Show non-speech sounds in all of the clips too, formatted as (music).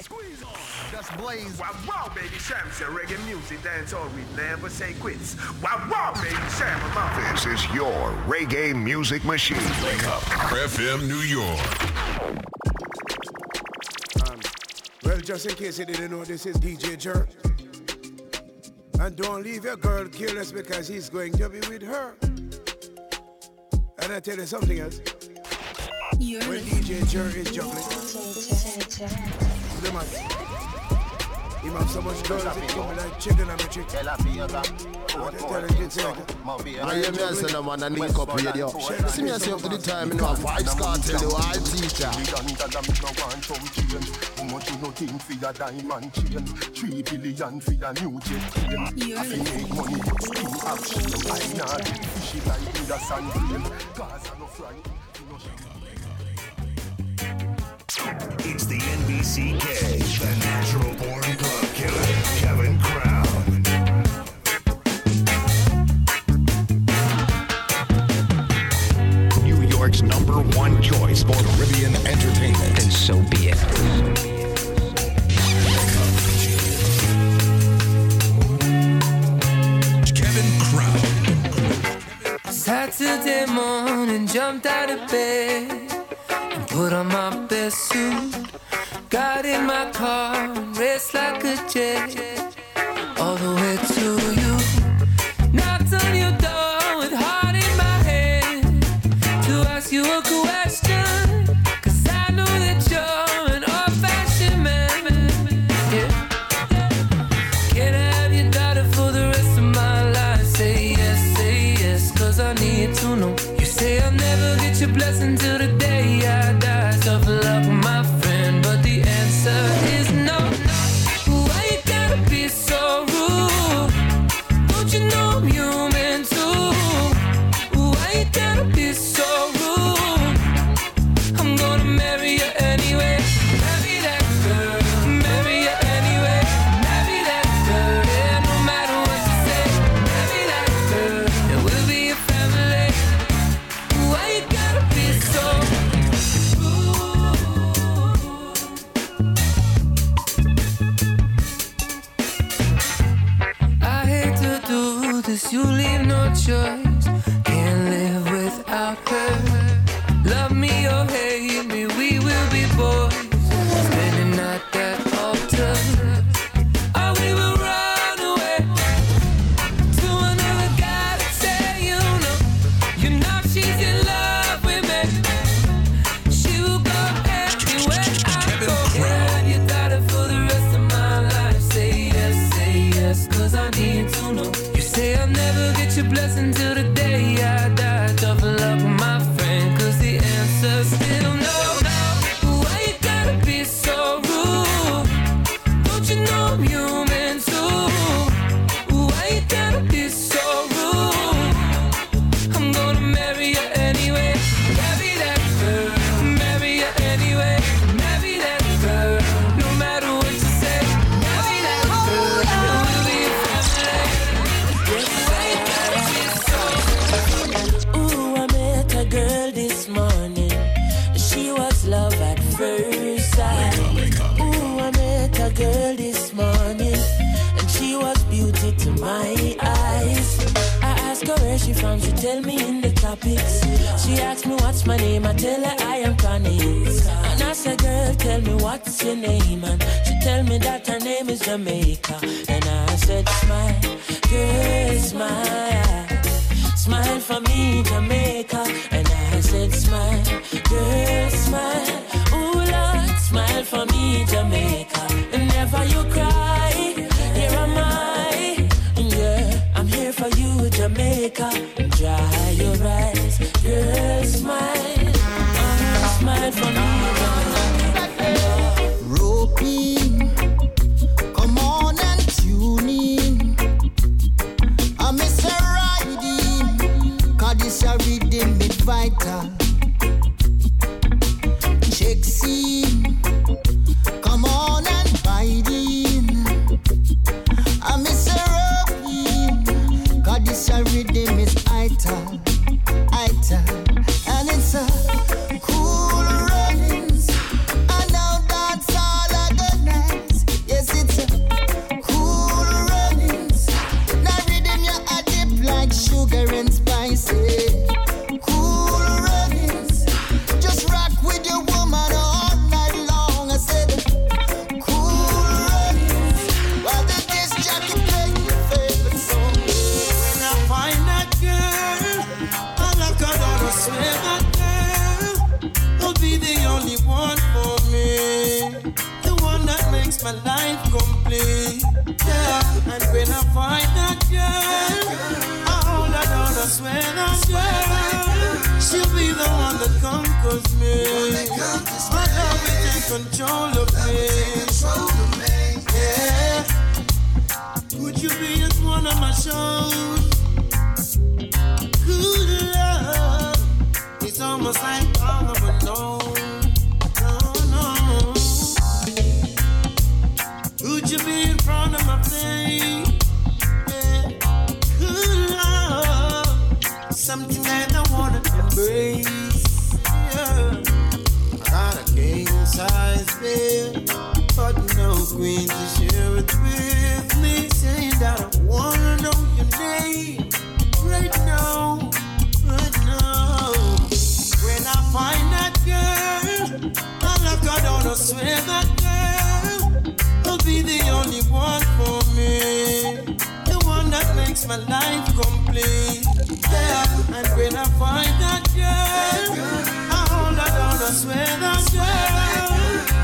Squeeze on. Just blaze. Wow, wow, Baby Cham, say reggae music, dance all we never say quits. Wow, wow, Baby Cham, I'm. This is your reggae music machine. Wake up. FM New York. Um, well, just in case you didn't know, this is DJ Jerk. And don't leave your girl careless because he's going to be with her. And I tell you something else. when DJ Jerk is juggling, the man, him have so much girls, it come like chicken and a chick. I hear me say no man and link up radio. See me say up to the time, you know, a Vybz Kartel, you all teacher. How much you know think for your diamond chain? Three billion for your new jet plane. I fi make money, still action. I get fishy like with a sand grain. Gaza no fly. It's the NBC NBCK, the natural born club killer, Kevin Crown. New York's number one choice for Caribbean entertainment. And so be it. Kevin Crown. Saturday morning, jumped out of bed and put on my best suit. Got in my car and raced like a jet all the way to you. Knocked on your door with heart in my hand to ask you a my life complete. Yeah, and when I find that girl, down, I swear that girl, she'll be the one that conquers me. My love will take control of me. Yeah. Would you be at one of my shows? Good love. It's almost like all of but no queen to share it with me. Saying that I wanna know your name right now, right now. When I find that girl, swear that girl will be the only one for me. The one that makes my life complete. Yeah, and when I find that girl, I hold her down, I swear that girl,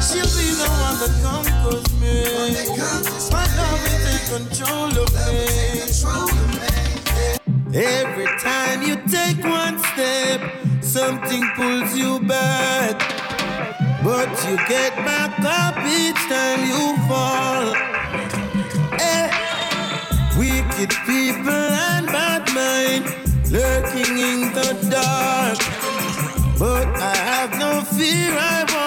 she'll be the one that conquers me. My love will take control of me. Every time you take one step, something pulls you back. But you get back up each time you fall. Eh. Wicked people and bad mind lurking in the dark. But I have no fear, I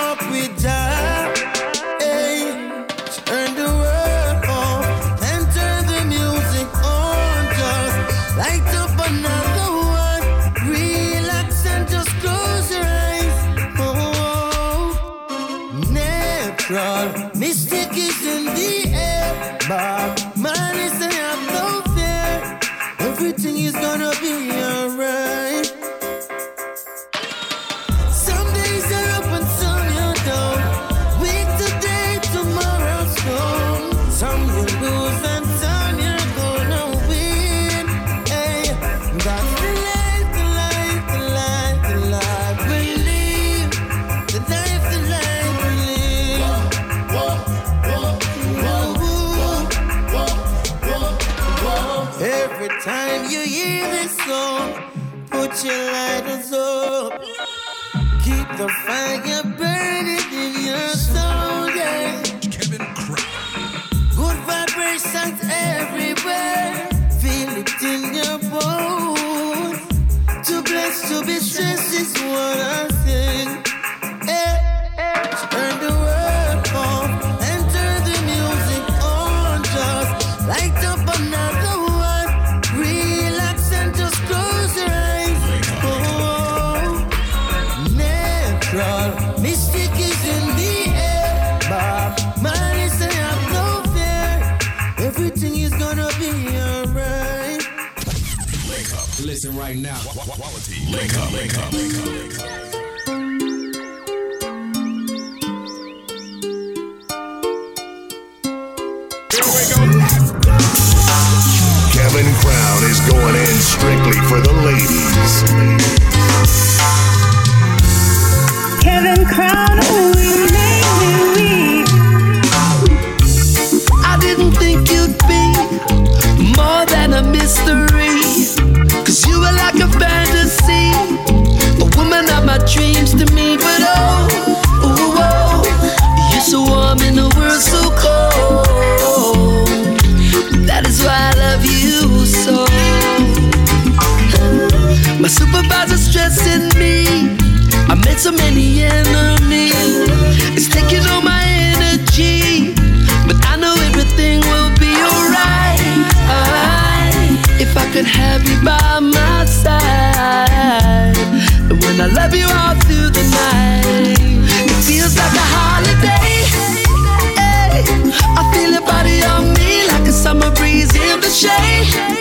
for the ladies. Kevin Crown, we make me weak. I didn't think you'd be more than a mystery. Supervisor's stressing me. I made so many enemies. It's taking all my energy. But I know everything will be alright. If I could have you by my side. And when I love you all through the night, it feels like a holiday. Hey, I feel your body on me like a summer breeze in the shade.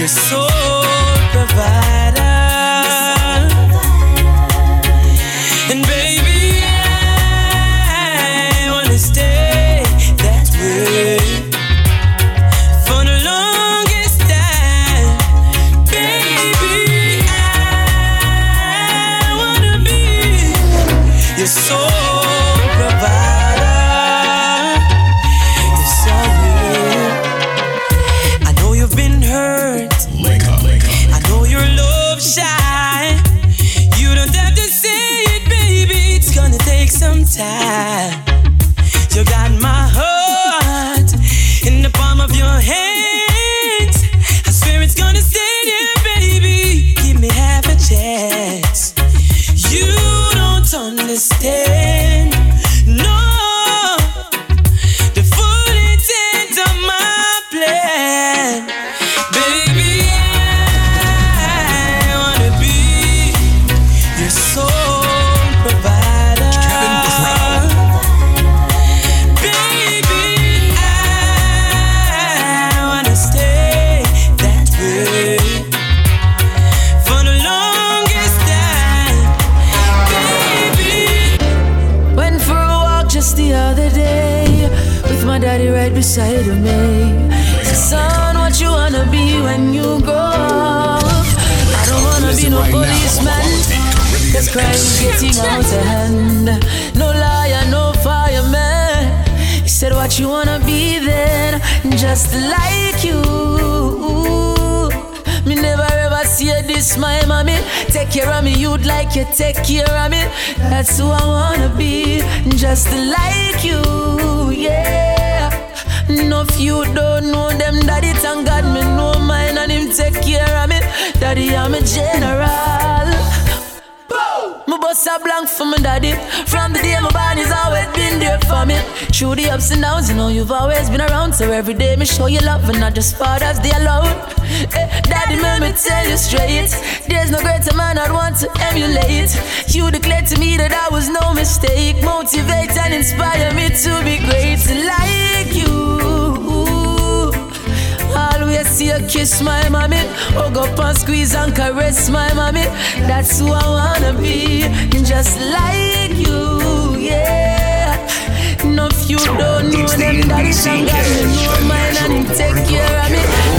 Your soul provider. You take care of me. That's who I wanna be, just like you, yeah. No, if you don't know them, daddy, thank God me know mine and him take care of me. Daddy, I'm a general. My bust a blank for my daddy. From the day my body's always been there for me. Through the ups and downs, you know you've always been around. So every day me show you love and not just fathers they alone. Eh, daddy, let me tell you straight. There's no greater man I'd want to emulate. You declared to me that I was no mistake. Motivate and inspire me to be great like you. Always see you kiss my mommy. Hug up and squeeze and caress my mommy. That's who I wanna be, just like you, yeah. No, you don't know them, daddy, thank God me know mine and take care of me.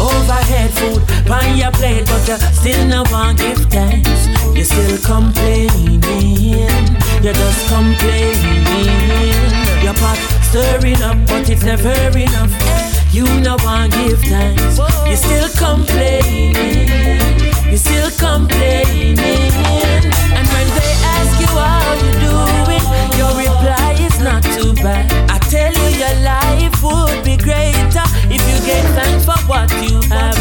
Overhead, food on your plate, but you still no want give thanks. Still complaining. You're just complaining. Your pot stirring up, but it's never enough. You no want give thanks. You still complaining. You still complaining. And when they ask you how you doing, your reply is not too bad. I tell you your life would be greater if you gave thanks for what you have.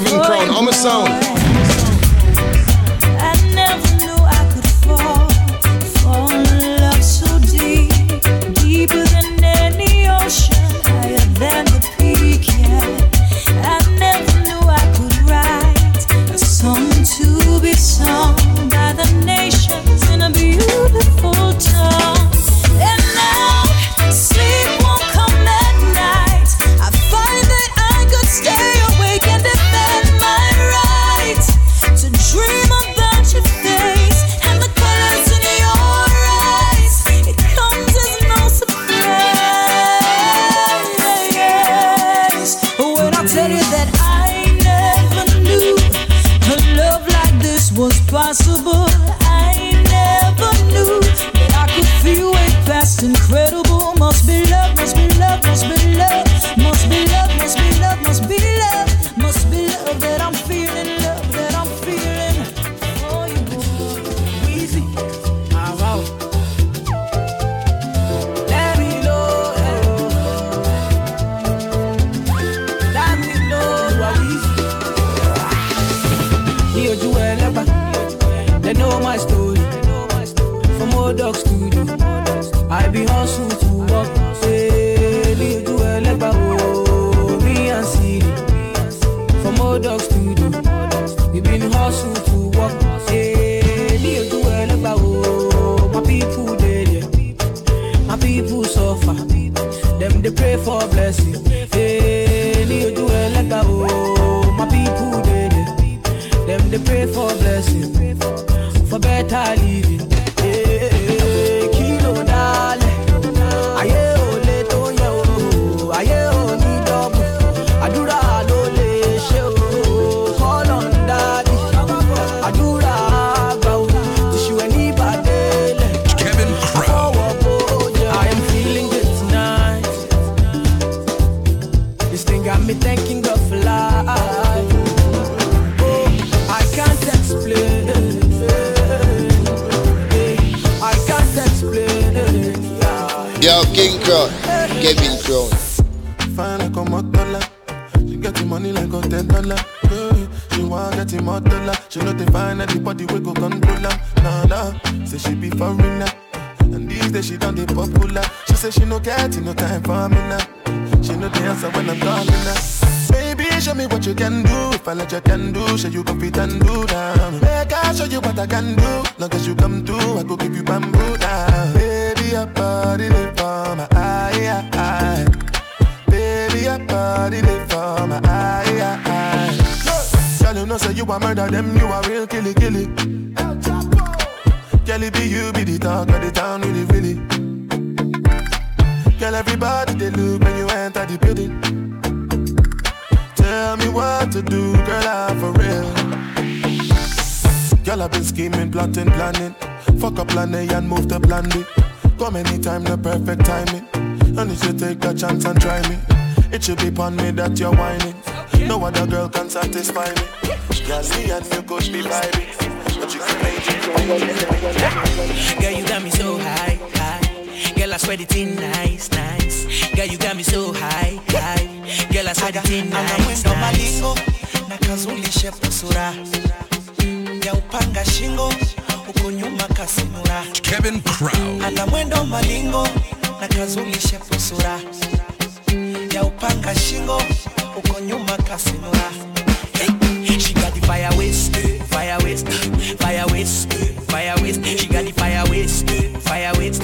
Kevin Crown, on my sound. They know my story. From old dog studio, I be hustle to work. Say, ní ojú ẹlẹ́gbà, oh, me and Siri. From old dog studio, we been hustle to work. Say, ní ojú ẹlẹ́gbà, oh, my people dey there. My people suffer, them they pray for blessing. Hey, ní ojú ẹlẹ́gbà, oh, my people dey there. Them they pray for blessing, better living. Fine like a motola. She get the money like a ten dollar. She want get the more dollar. She know they find anybody we go control her. Nah nah, say she be foreigner. And these days she done the popular. She say she no get no time for me now. She know the answer when I'm calling her. Baby, show me what you can do. If I let you can do, show you go fit and do down. Make I show you what I can do. Long as you come through, I go give you bamboo down. Baby, your body live for my eye, body for my eye, eye, eye. Girl, you know say you a murder them, you a real killy killy. Girl, it be you be the talk of the town, really really. Girl, everybody they look when you enter the building. Tell me what to do, girl, I'm for real. Girl, I've been scheming, plotting, planning. Fuck up plan A and move to plan B. Come anytime, the perfect timing. And if you take a chance and try me. It should be upon me that you're whining. No other girl can satisfy me. Girl, me and you could be vibing. But you can make it. Girl, you got me so high, high. Girl, I swear the thing nice, nice. Girl, you got me so high, high. Girl, I swear the thing ana nice, mwendo nice. malingo na kazulishe pusura ya upanga shingo huko nyuma kasimura Kevin Crown. ana mwendo malingo na kazulishe pusura ya upanga shingo huko nyuma kasimura She got the fire waste, fire waste, fire waste, fire waste. She got the fire waste, fire waste,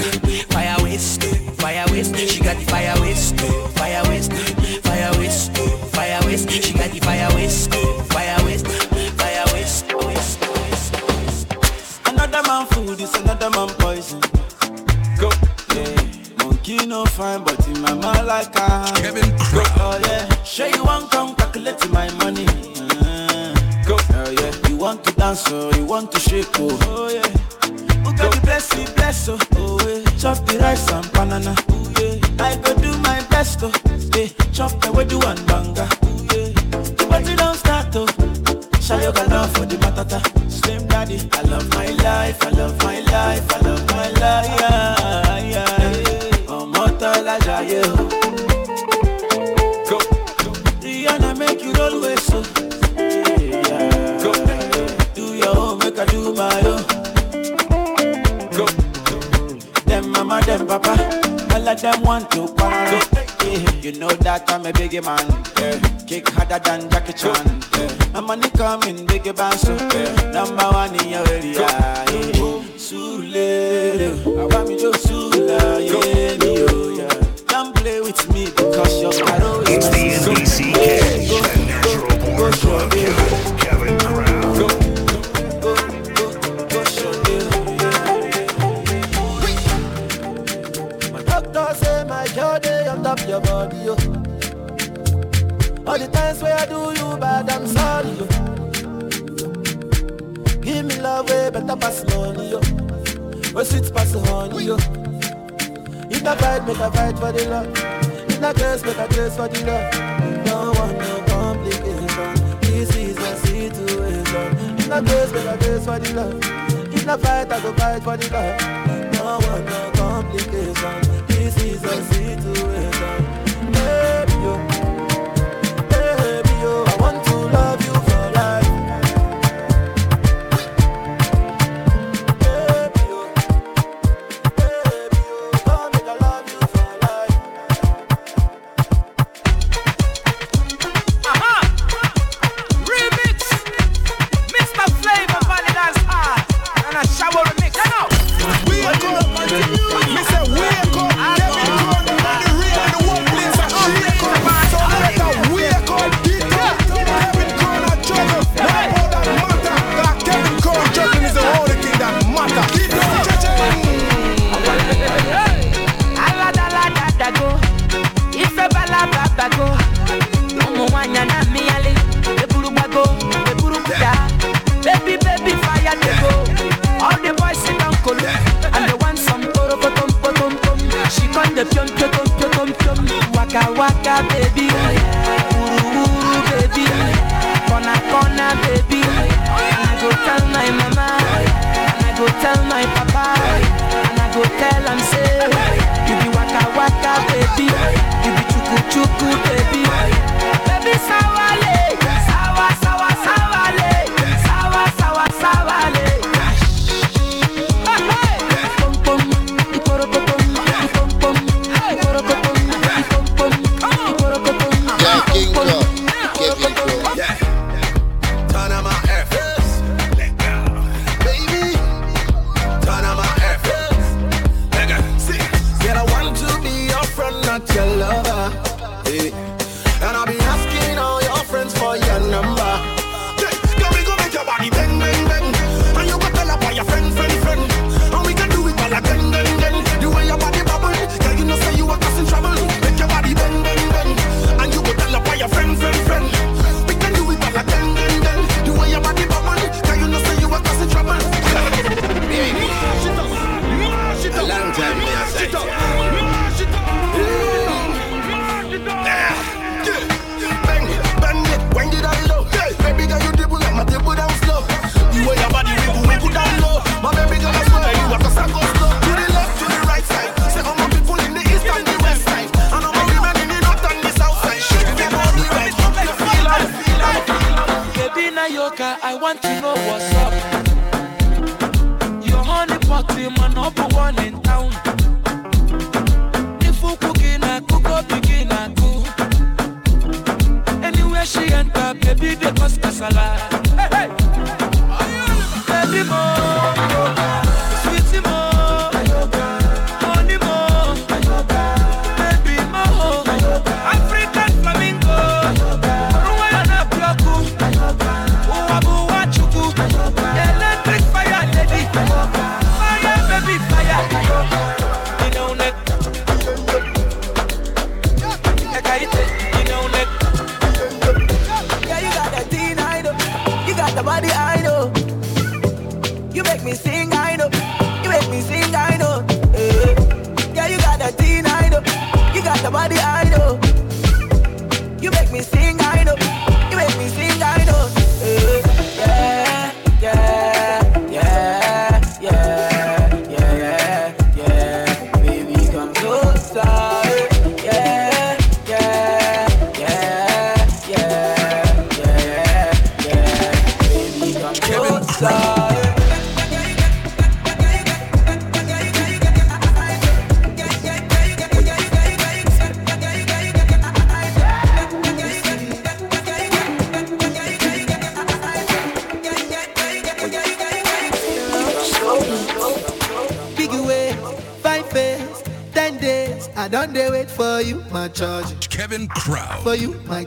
fire waste, fire waste. She got the fire waste, fire waste, fire waste, fire waste. She got the fire waste, fire waste, fire waste. Another man food is another man Monkey no fine, but in my mind like a Kevin Crow. Oh yeah. Sure you want come calculate my money. Uh, Go. Oh yeah. You want to dance oh, you want to shake oh. Oh yeah. Who got the blessing, bless oh. Oh yeah. Chop the rice and banana. Oh yeah. I go do my best oh. Yeah. Chop the way do and banga. Oh yeah. The party don't start oh. Show your love for the matata. Slim daddy, I love my life, I love my life, I love my life. Yeah. O. Go. Rihanna make you roll with so. Yeah. Go. Do your own, make I do my own. Go. Them mama, them papa, all of them want to. Yeah. You know that I'm a biggie man. Yeah. Kick harder than Jackie Chan. Yeah. My money coming, biggie band so yeah. Number one in your area. Yeah. Sule, I want me to Sula, yeah, oh. Cause your battle is It's the NBC Cash, the natural born club, Kevin, Kevin Crown. Go, go. My doctor say my girl, they on top your body, yo. All the times where I do you bad, I'm sorry, yo. Give me love, way better pass money, yo. Where sweet pass honey, yo. If I fight, make a fight for the love. La grace, make a grace for the love. Don't want no complication. This is a situation. In a grace, make a grace for the love. In a fight, I go fight for the love. Don't want no complication. This is a situation.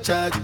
charge.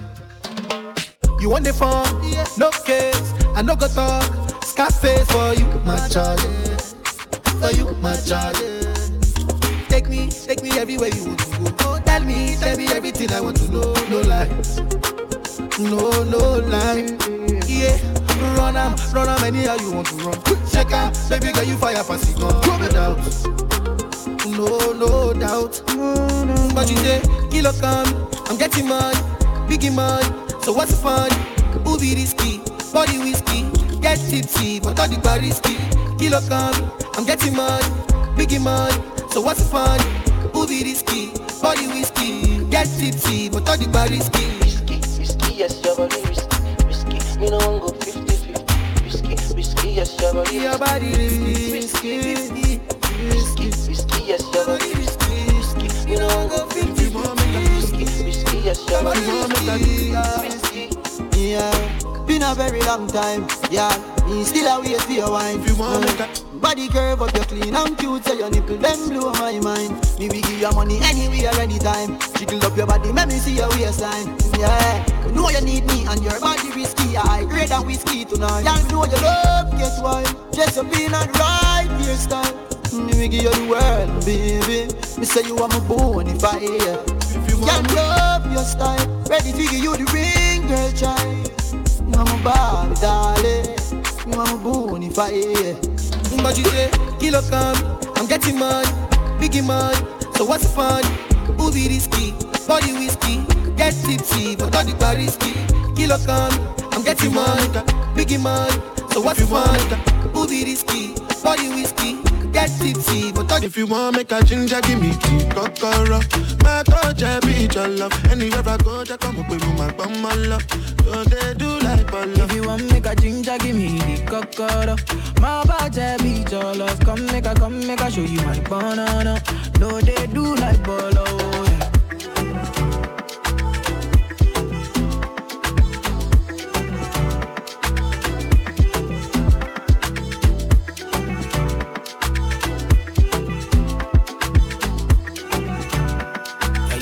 Come make a, come make a show you my banana. No, they do like bolo. Oh,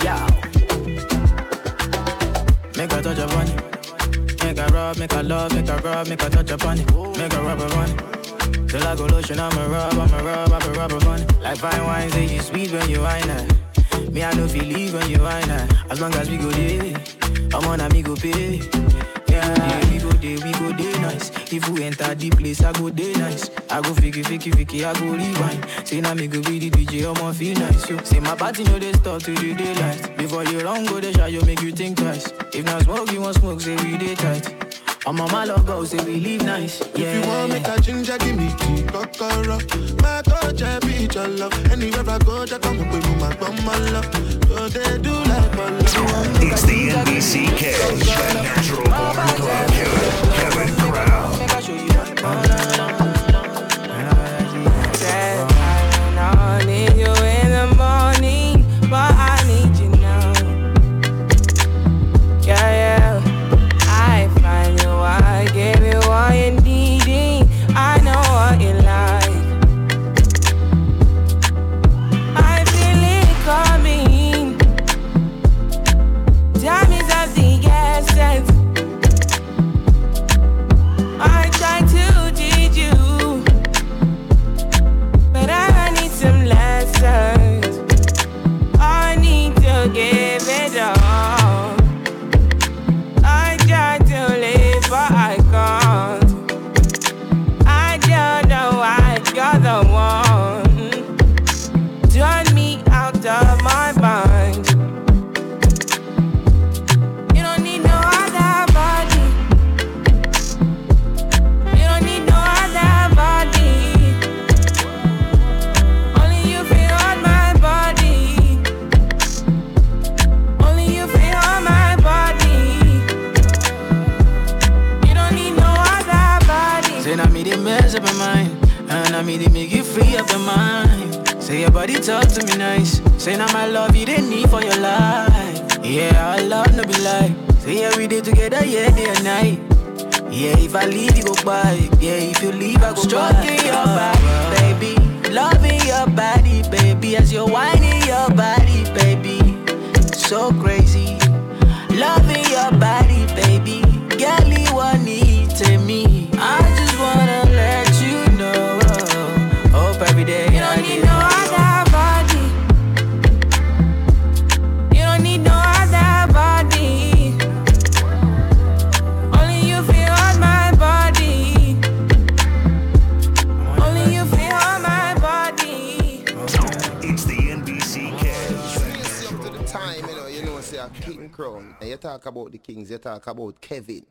yeah. Make a touch. Make a rub, make a love, make a rub, make a touch upon it. Make a rub upon it. Till I go lotion, I'ma rub, I'ma rub, I'ma rub upon it. Like fine wine, say you sweet when you wine it. Me, I know feel leave when you wine it. As long as we go there, I'm on a me go pay. Yeah, we go there, we go there nice. If we enter the place, I go there nice. I go fiki, fiki, fiki, I go rewind. Say now me go be the DJ, I'ma feel nice. Yo. Say my party know they start to the daylight. Before you run, go the shot, you make you think twice. If not smoke, you want smoke, say we day tight. I'm on my logo, say we live nice. Yeah. If you want make a ginger, give me key, kokoro My touch, I be your love Anywhere I go, just come up with my bum, my love So they do like ball It's the NBCK, the natural born club killer, Kevin Crown. Talk to me nice. Say now my love you didn't need for your life. Yeah, our love no be lie. Say yeah we did together, yeah day and night. Yeah, if I leave you go by. Yeah, if you leave I go Stroking your body, baby. Loving your body, baby. As you're whining your body, baby. So crazy. Crown. And you talk about the kings, you talk about Kevin.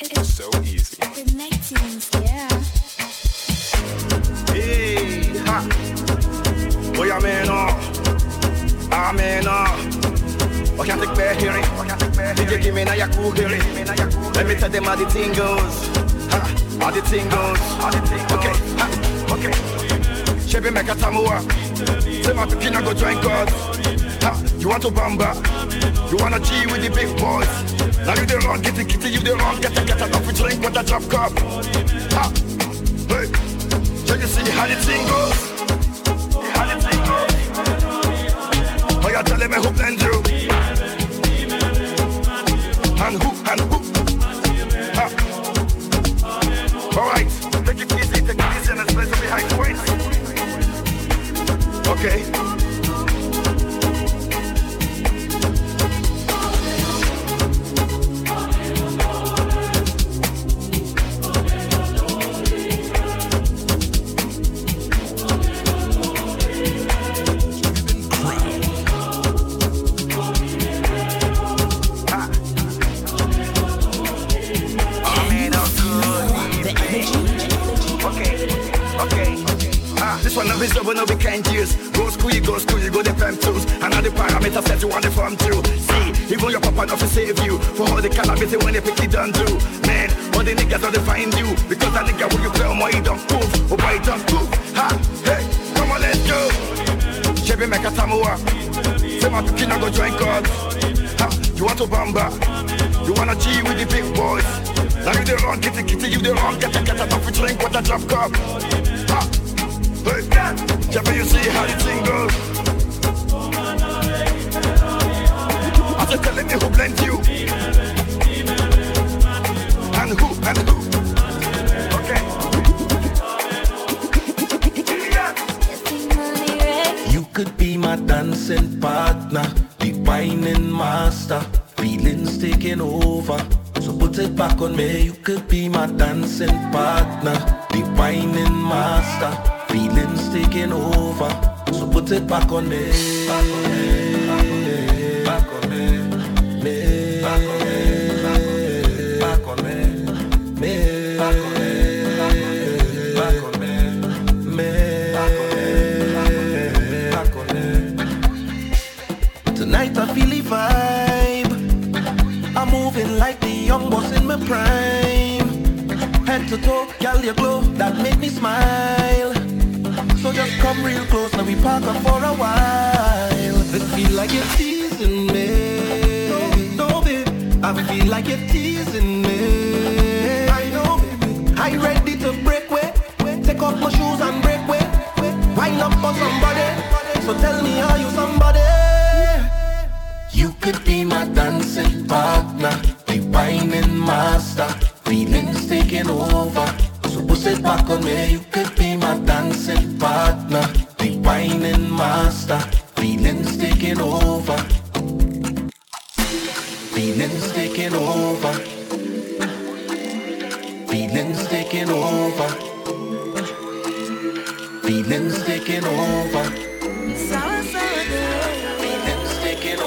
It's so easy. yeah. Hey, ha. What you mean, oh? I mean, oh. What can take back here? Did you give me now your cool here? Let me tell them how the thing goes. Ha. How the thing goes. Okay, ha. Okay. Chevy make a tamua. Say my picking go join God. Ha. You want to bamba? You wanna G with the big boys? Now you the wrong, get the kitty, you the wrong, get the get a coffee drink with a drop cup. Ha. Hey. So you see how the thing goes? How the thing goes? Oh, you telling me who blend you? And who, and who? Ha. All right, take it easy, take it easy, and behind the weights. Okay. This one of his double no be kind years. Go school, you go school, you go the fam tools. Another parameter says you want the farm too. See, even your papa not to save you. For all the calamity when they pick it done do. Man, all the niggas don't find you. Because that nigga will you play on my don't move. Oh boy, don't. Ha, hey, come on, let's go. Chevy make a tamua. Say my picking I go join God. Ha, you want to bamba? You wanna G with the big boys? Now you the wrong, the kitty, you the wrong, get a get a coffee drink with a drop cup. Ha, you could be my dancing partner, the whining master, feelings taking over. So put it back on me. You could be my dancing partner, the whining master, feelings taking over. So put it back on me. Back on me. Back on me. Me. Back on me. Back on me. Me. Back on me. Back on me. Me. Back on me. Tonight I feel the vibe. I'm moving like the young boss in my prime. Head to toe, girl, you glow that make me smile. Just come real close, now we park up for a while. It feel like you're teasing me. No, no, babe, I feel like you're teasing me. I know, baby, I ready to break way. Take off my shoes and break way. Wind up for somebody. So tell me, are you somebody? You could be my dancing partner, the whining master, feelings taking over. So push it back on me. You could be dancing partner, the whining master, feelings taking over. Feelings taking over. Feelings taking over. Feelings taking over. Feelings taking.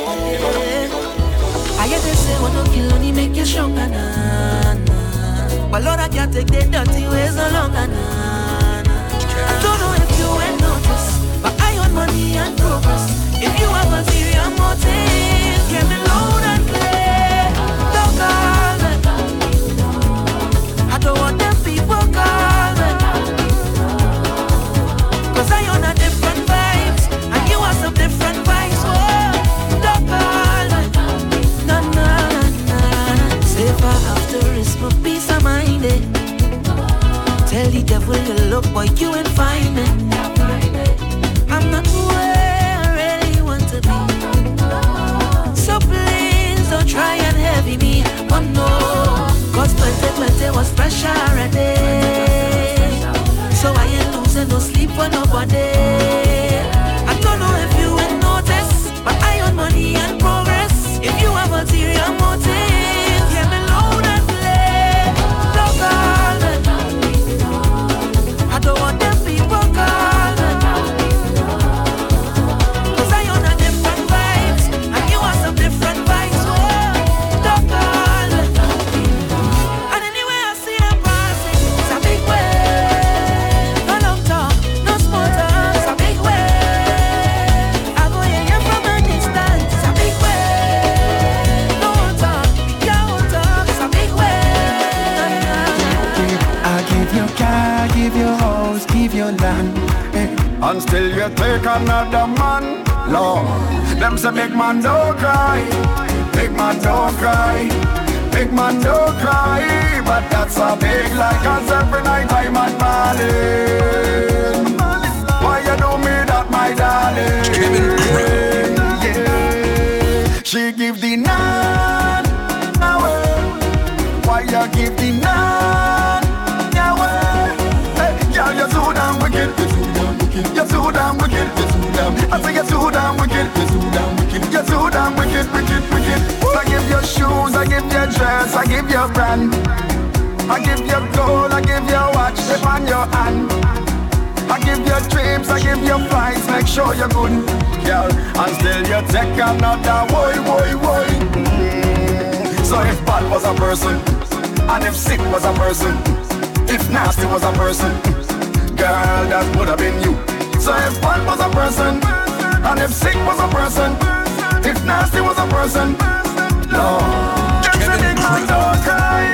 I hear they say what don't kill only make you stronger, nah, nah. But Lord, I can't take the dirty ways no longer, nah, Different vibe And you are some different vibes, and you have some was pressure. So I ain't losing no sleep for nobody. And still you take another man, Lord. Them say big man don't cry, big man don't cry, big man don't cry. But that's a big lie, cause every night I'm at Marlin. Why you do me that, my darling? Yeah. She give the nine away. Why you give the nine away? Hey, girl, you're so damn wicked. You're so damn wicked. I say you're so damn wicked. You're so damn wicked, wicked, wicked. I give you shoes, I give you dress, I give you brand. I give you gold, I give you watch, slip on your hand. I give you trips, I give you flights, make sure you're good, girl. And still you take another boy, boy, boy. So if bad was a person, and if sick was a person, if nasty was a person, girl, that would have been you. So if bad was a person, and if sick was a person, if nasty was a person, no. Them say big man don't cry,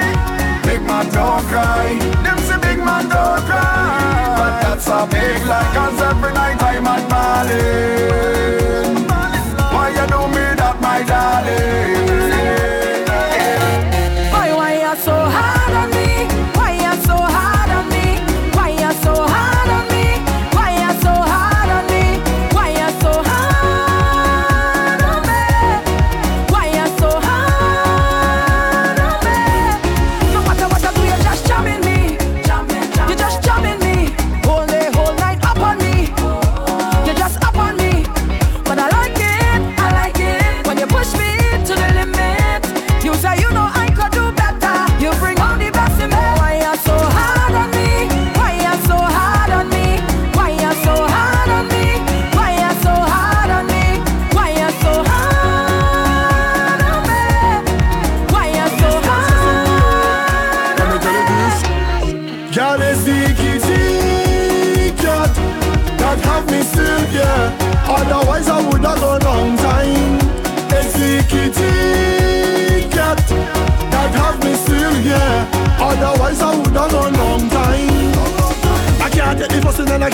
big man don't cry. Them say big man don't cry, but that's a big lie. Cause every night I'm at Marlin. Why you do me that, my darling? Why, why you so hard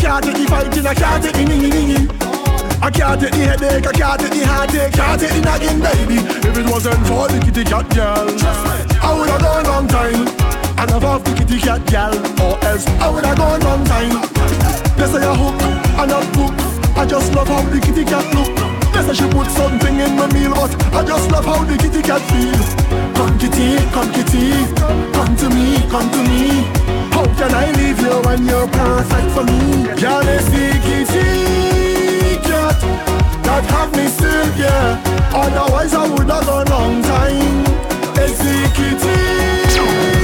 can't take the fighting, I can't take the ningy. I can't take the headache, I can't take the heartache, can't take the nagging, baby. If it wasn't for the kitty cat girl, I would have gone long time. And I've off the kitty cat gal, or else I would have gone long time. They say a hook and a book. I just love how the kitty cat look. They say she put something in my meal, but I just love how the kitty cat feel. Come kitty, come kitty, come to me, come to me. How can I leave you when you're perfect for me? Girl, it's kitty cat that have me still, yeah. Otherwise I would have gone long time. It's the kitty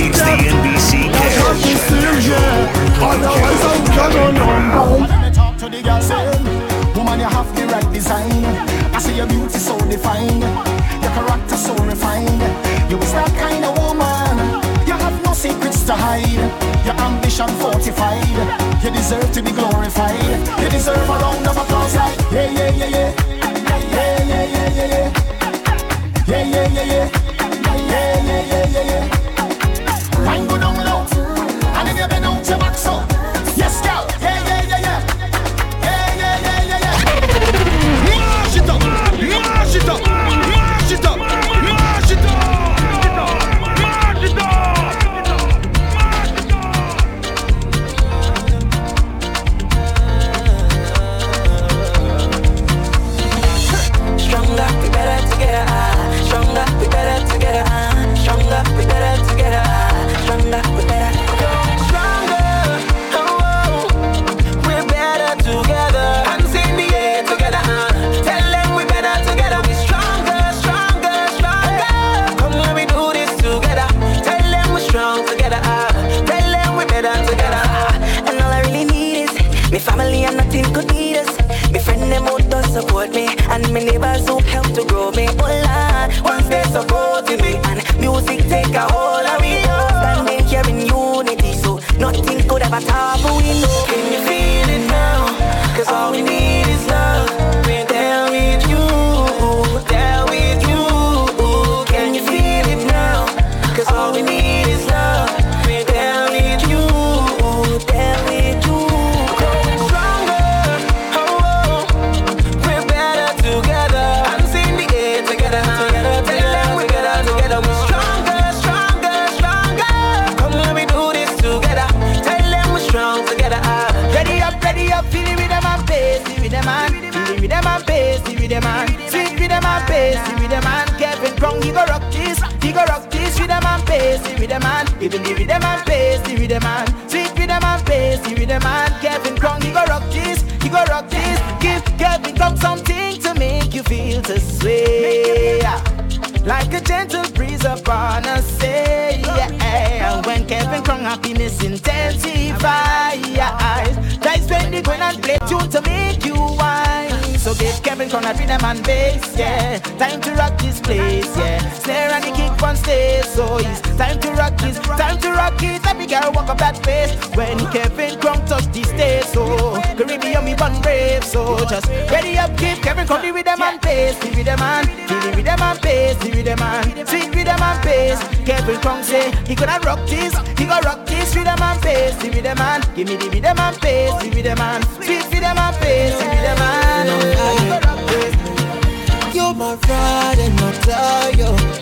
It's the NBC that have me still, yeah. Otherwise I would have gone long time. Talk to the girl, say, woman, you have the right design. I see your beauty so defined, your character so refined. You is that kind of woman. You have no secrets to hide. Your ambition fortified. You deserve to be glorified. You deserve a round of applause, like yeah, yeah, yeah, yeah, yeah, yeah, yeah, yeah, yeah, yeah, yeah, yeah, me, neighbors who help to grow me. Oh Lord, once they supporting me, and music take a hold of me. Standing here in unity, so nothing could ever topple we know. Can you feel it now? Cause all we need happiness intensifies, when they go and play Give Kevin Crown a rhythm and bass, yeah. Time to rock this place, yeah. Snare and the kick on stage, so it's time to rock this, time to rock it. Me girl walk up that face when Kevin Crown touch the stage, so Caribbean me bun brave, so just ready up, give Kevin Crown the rhythm and bass, the rhythm and the rhythm and bass, the rhythm and sweet rhythm and bass. Kevin Crown say he gonna rock this, he gonna rock this rhythm and bass, the rhythm and give me the rhythm and bass, the rhythm and sweet rhythm and bass, the rhythm and. You're my ride and my die,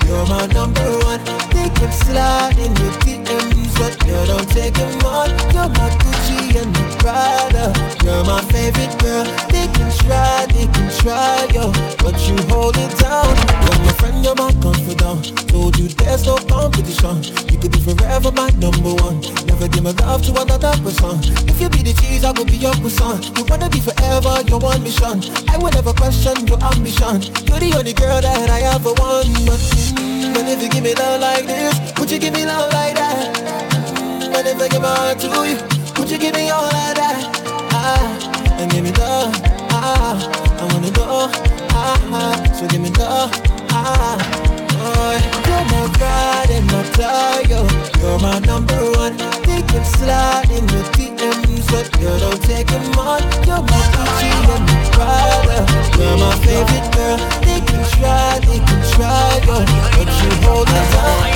You're my number one. They slide in your DMs, but don't take them on. You're my Gucci and my Prada. You're my favorite girl. They can try, they can try, yo, but you hold it down. You're my friend, you're my confidant. Told you there's no competition. You could be forever my number one. Never give my love to another person. If you be the cheese, I will be your croissant. You wanna be forever, your one mission. I will never question your ambition. You're the only girl that I ever want. But, mm, but if you give me love like this, would you give me love like that? And if I give my heart to you, would you give me all of that? Ah, and give me love. Ah, I wanna go. Ah, ah so give me love. Ah, boy, you're my pride and my tire. You're my number one. They slide in your DMs, but you don't take them on. You're my Gucci and my Prada. You're my favorite girl. They can try, they can try, girl, but you hold it down.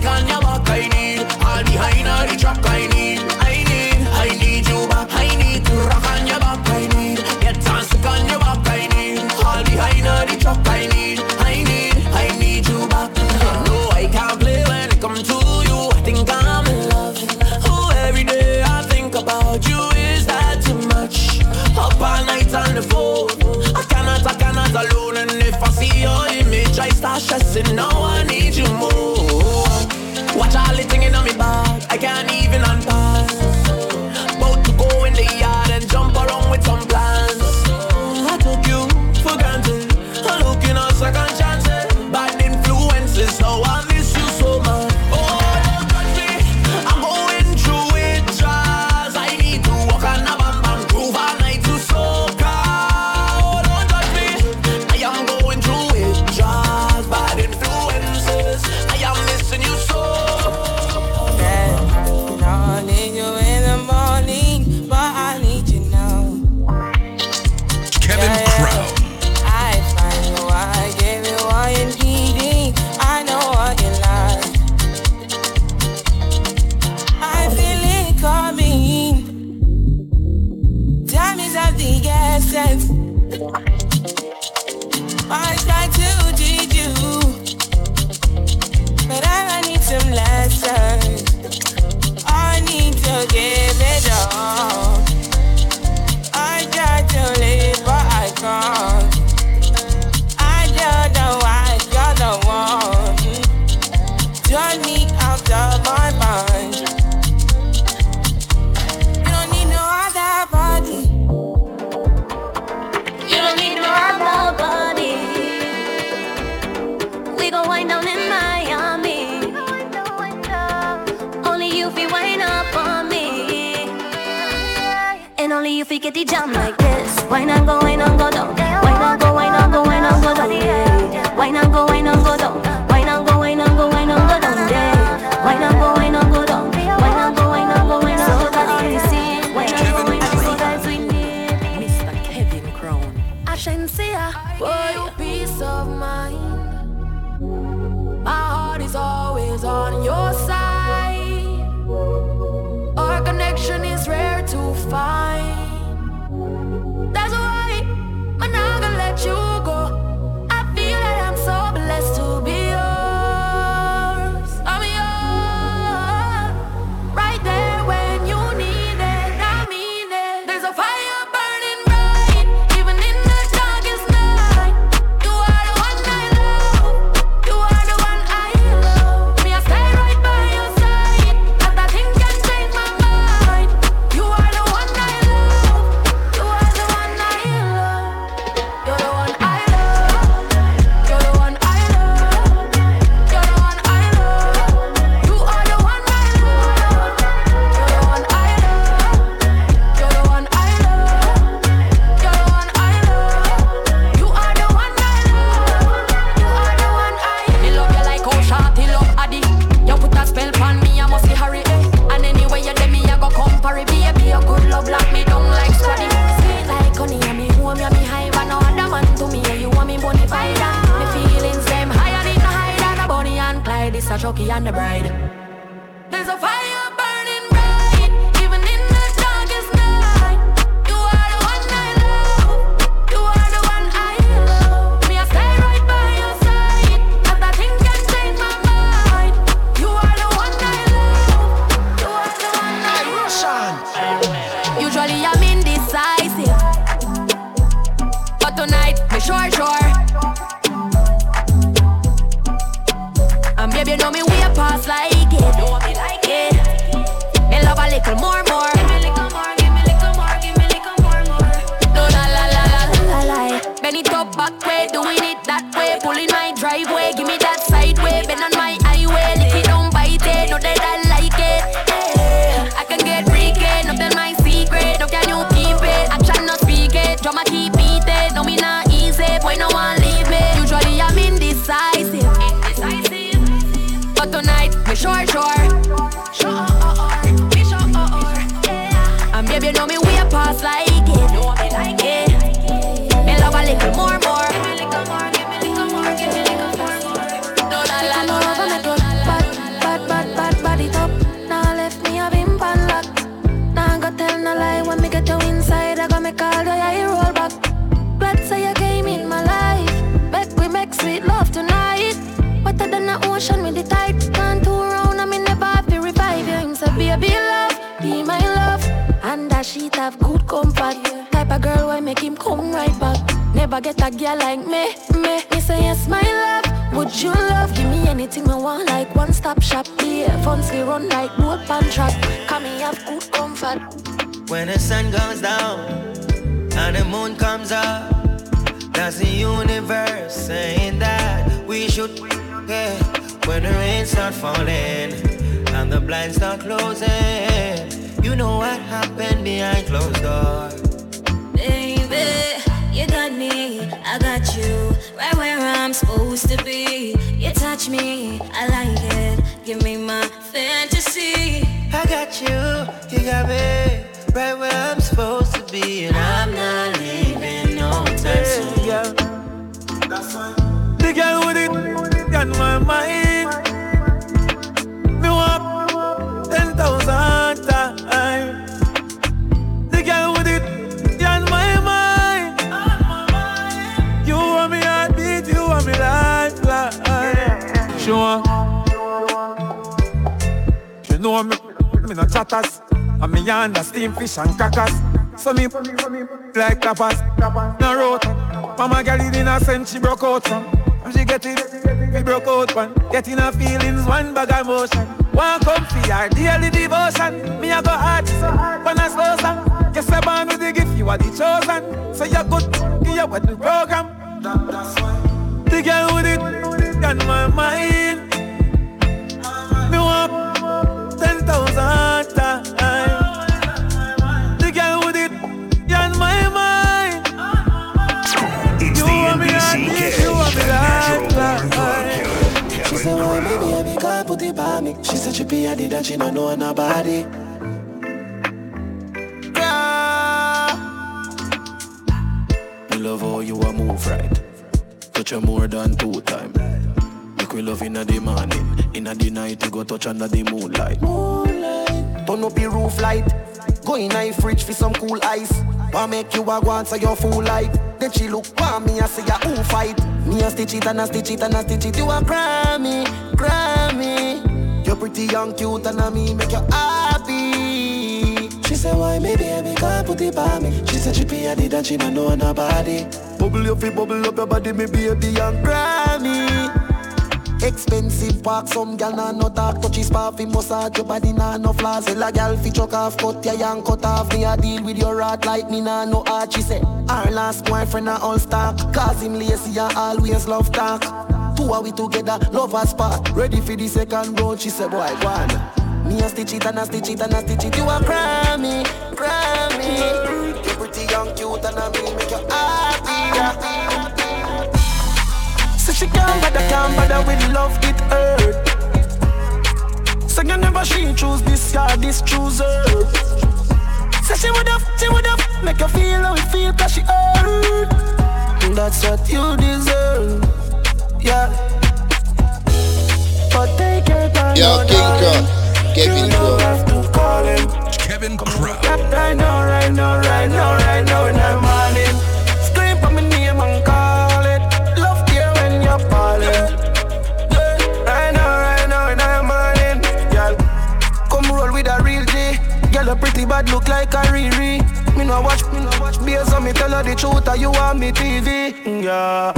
Back, on your back, I need. All behind all the truck, I need. I need, I need you back. I need to rock on your back, I need. Get stick on your back, I need. All behind all the truck, I need. I need, I need you back. No, I can't play when it comes to you. I think I'm in love. Oh, every day I think about you. Is that too much? Up all night on the phone. I cannot, I cannot alone. And if I see your image, I start stressing. Now I Uganda, steam fish and crackers. So me like tapas, no road. Mama girl in a sense she broke out from. And she get it, we broke out one. Getting her feelings, one bag of motion. One comfy, our daily devotion. Me I go hard, when I slow down. Yes, I born with the gift, you are the chosen. So you're good, Give your wedding program. The girl with it, on my mind. Me want 10,000. Put it by me. She said she be a did and she don't know nobody. Me love how you a move right. Touch her more than two times. Make we love inna the morning, inna the night you go touch under the moonlight. Moonlight. Turn up the roof light. Go in a fridge for some cool ice. Wanna make you a go answer your full light. Then she look for me and say, yeah, who fight? Me a stitch it and a stitch it and a stitch it. You a Grammy, Grammy. You're pretty young, cute and a me make you happy. She said, why me, baby, can't put it by me. She said she be a did and she don't know nobody. Bubble your feet, bubble up your body, me baby and Grammy. Expensive park, some gal nah no talk Touchy spa fi massage your body nah no flaws Tell a gal fi chuck off, cut ya and cut off Me a deal with your rat like me nah no art She say, her last boyfriend a all star Cause him lazy and always love talk Two are we together, love a spot Ready for the second round, she said, boy, go on Me a stitch it and a stitch it and a stitch it You a Grammy, Grammy You pretty young, cute and a me make you happy, happy. Say she can't bother, can't bother with love, it hurt. Say you never she choose this guy, this choose her. Say she would have, she would have make you feel how it feel cause she hurt. That's what you deserve, yeah. But take your Yo, King Crow, Kevin Crown. Kevin Crown. Right now, right now, right now, right now, in the morning. Scream for my name and call it. Love here when you're falling. Right now, right now, in the morning. Girl, come roll with a real G. Girl, a pretty bad look like a Riri. Me no watch, me no watch. Based on me tell her the truth, or you want me TV. Yeah.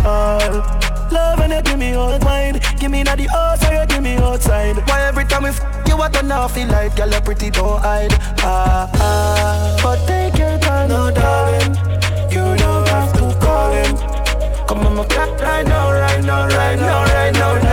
Love and you give me all mine. Give me not the house or you give me outside. Why every time we f- you what to now feel like girl, you pretty don't hide. Ah ah. But take your time, no darling. You don't have to call him. Come on, my cat right now, right now, right now, right now, in the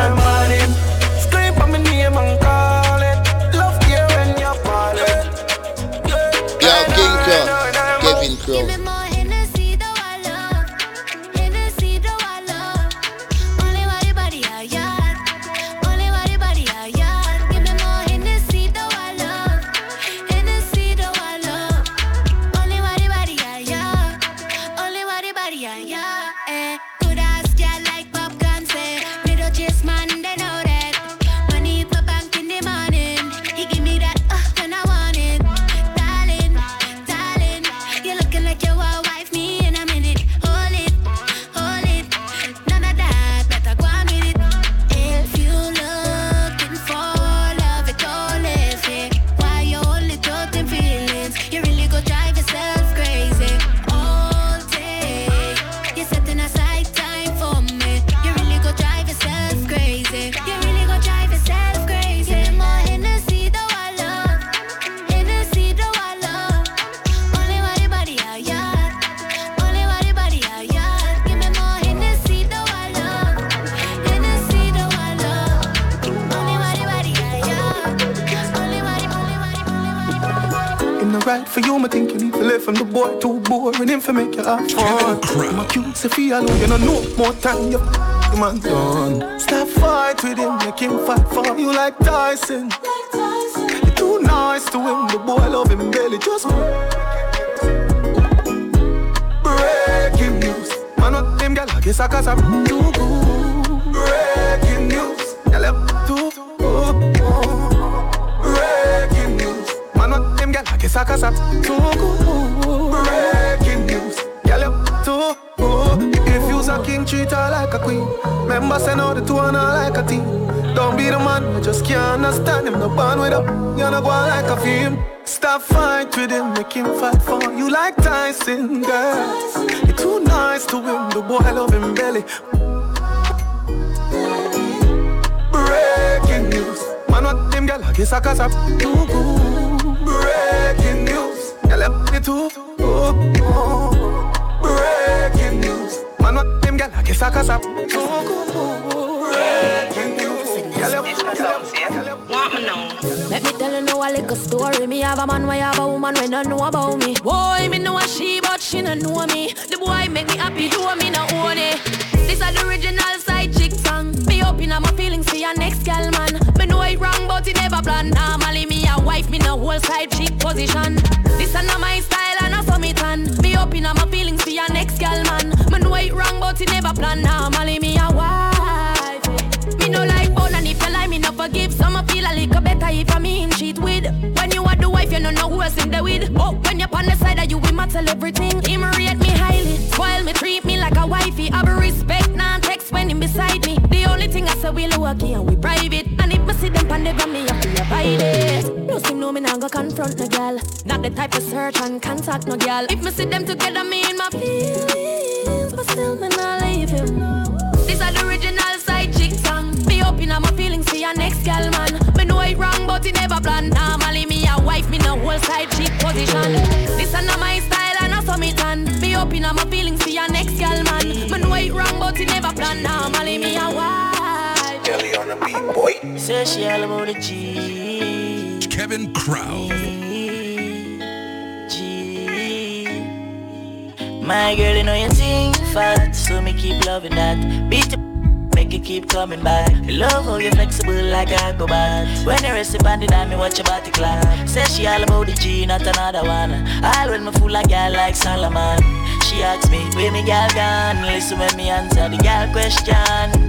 for you, I think you need to live from the boy too boring him for make you have fun. I'm a cute Sophia, you know no more time. You man done. Stop fight with him, make him fight for you like Tyson. You're too nice to him, the boy love him belly just breaking news. Man, what them gal, I guess I cause I'm too kisa kasa Too good Breaking news. Girl, you too good If you's a king, treat her like a queen. Remember, say no, the two are not like a team. Don't be the man, I just can't understand him. No bond with him, you're not going like a film. Stop fight with him, make him fight for you like Tyson, girl. You're too nice to him, the boy love him belly. Breaking news. Man, what them I guess I cause I'm too good Breaking news, girl, I'm it too. Oh, oh. Breaking news, man, what them girl? I guess I cause up. Breaking news, girl, Want me know? Let me tell you now a little story. Me have a man, why have a woman when don't know about me. Boy, me know a she, but she don't know me. The boy make me happy, do me no own it. This is the original side chick song. Me open up my feelings for your next girl, man. Me know it wrong, but it never plan. Normally me a wife, me no whole side chick position. This is not my style and I saw me tan. Me up my feelings for your next girl, man. Me know it wrong, but it never plan. Normally me a wife. Me no like bone and if you like me no forgive. Some I feel a little better if I mean cheat with. When you are the wife, you no know who else in the with. Oh, when you're on the side of you, we matter everything. Him rate me highly, spoil me, treat me like a wifey. I be respect, non text when him beside me. The only thing I say we low key and we private. See them pan the me have to it. No see no me nah go confront no girl. Not the type of search and contact no girl. If me see them together, me in my feelings, but still me not leave him. This is the original side chick song. Me open up my feelings for your next girl, man. Me know it wrong, but it never plan. Normally me a wife, me no whole side chick position. This is not my style, and I saw me tan. Me open up my feelings for your next girl, man. Me know it wrong, but it never plan. Normally me a wife. Say she all about the G. Kevin Crown. G. My girl, you know you think fat, so me keep loving that. Beat (laughs) make you keep coming back. I love how you flexible like a acrobat. When you rest upon the dime, me watch your body clap. Say she all about the G, not another one. All when me fool like girl like Solomon. She asks me, where me girl gone? Listen when me answer the girl question.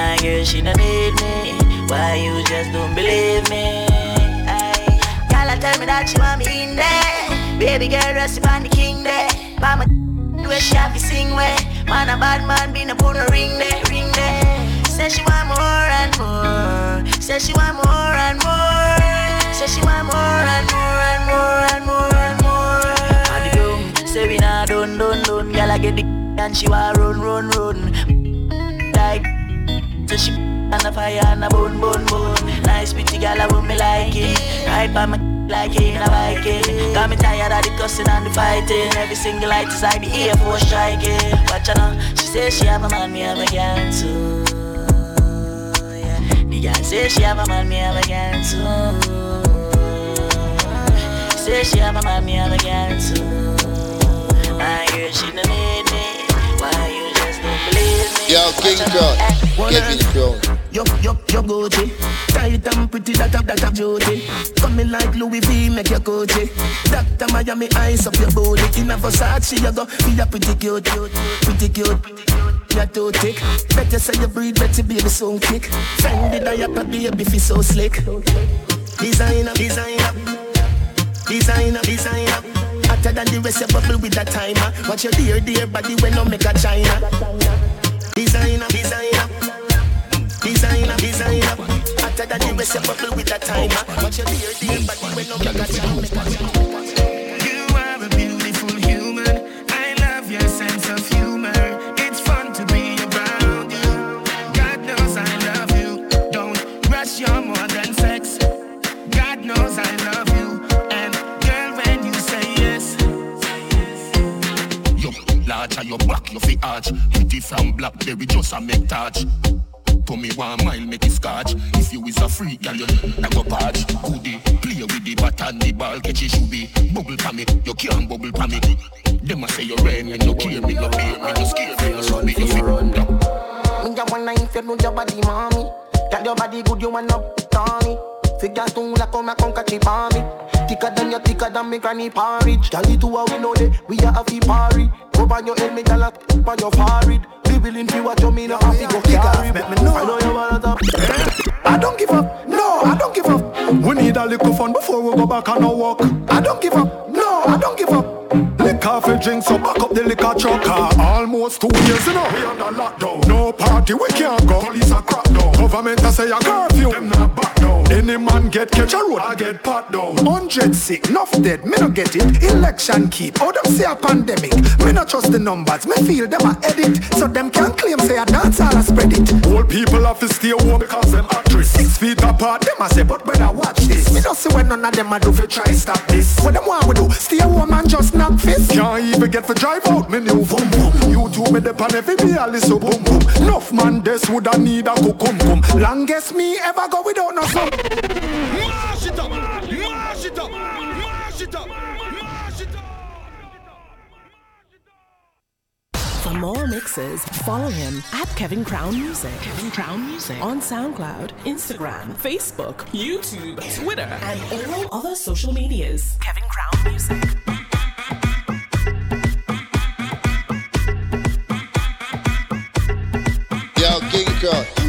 My girl, she don't need me. Why you just don't believe me? Girl, tell me that she want me in there. Baby girl, rest upon the king there. Mama, (laughs) where she have to sing where. Man, a bad man, be no put no ring there, ring there. Say she want more and more. Say she want more and more. Say she want more and more and more and more and more. And the room, say we nah done, done, done. Girl, I get the (laughs) and she want run, run, run. Like, say she and a fire and a bone, bone, bone. Nice pretty girl, I want me like it. Ride by my like in a Viking. Got me tired of the cussing and the fighting. Every single light is like the Air Force striking. Watch her now, she say she have a man, me have a girl too. Yeah. The girl say she have a man, me have a girl too. Say she have a man, me have a girl too. My girl, she don't need me. Yo, King me the crown. Yo, yo, yo, Gucci. Tight and pretty, that up, that up, Jody Coming like Louis V, make your Gucci. Doctor Miami, eyes up your booty. In a Versace, you go, be a pretty cute, cute Pretty cute, pretty cute You're too thick. Better say you breathe, better baby, soon kick. Fendi diaper, baby, feel so slick. Designer, designer. Designer, designer Hotter than the rest, you bubble with that timer. Watch your dear, dear body when no make a China. Designer, designer. Designer, designer. Hotter than the rest, you bubble with that timer. Watch your dear, dear body when no make a China Large and your back, you fi arch. Pretty from Blackberry, just a make touch. To me one mile, make it scotch. If you is a freak, girl, you like a patch. Goodie, play with the bat and the ball Catch it should be Bubble pa me, you can't bubble pa me. Them a say you rain and you care me, you bear me, you scare me, you should be, you fi run down Me a wanna if you know your body, mommy. Got your body good, you wanna Tony Figure two like come a come catch it on me Thicker than you, thicker than me granny porridge Girl, it two a we know that we are a have party Go on your head, me gyal a on your forehead Be willing to watch you, me no have to go carry Make me know. I know you wanna I don't give up, no, I don't give up. We need a little fun before we go back on our walk. I don't give up, no, I don't give up. Liquor for drink, so back up the liquor truck. Almost two years, you know, we under lockdown. No party, we can't go. Police are crack down. Government a say a curfew. Them not back down. Any man get catch a road, I get pat down. Hundred sick, enough dead, me no get it. Election keep, oh them say a pandemic. Me no trust the numbers, me feel them a edit. So them can claim say a dance all a spread it. Old people have to stay home because them actress. Six feet apart, them a say, but better watch this. Me no see when none of them a do fi try stop this. What them want we do? Stay home and just knock fist. Can't even get for drive out, me new boom boom. You two me dep on every day, I listen boom boom. Enough man, this woulda need a cucum Longest me ever go without no sum. For more mixes, follow him at Kevin Crown Music. Kevin Crown Music. On SoundCloud, Instagram, Facebook, YouTube, Twitter, and all other social medias. Kevin Crown Music. Yo, King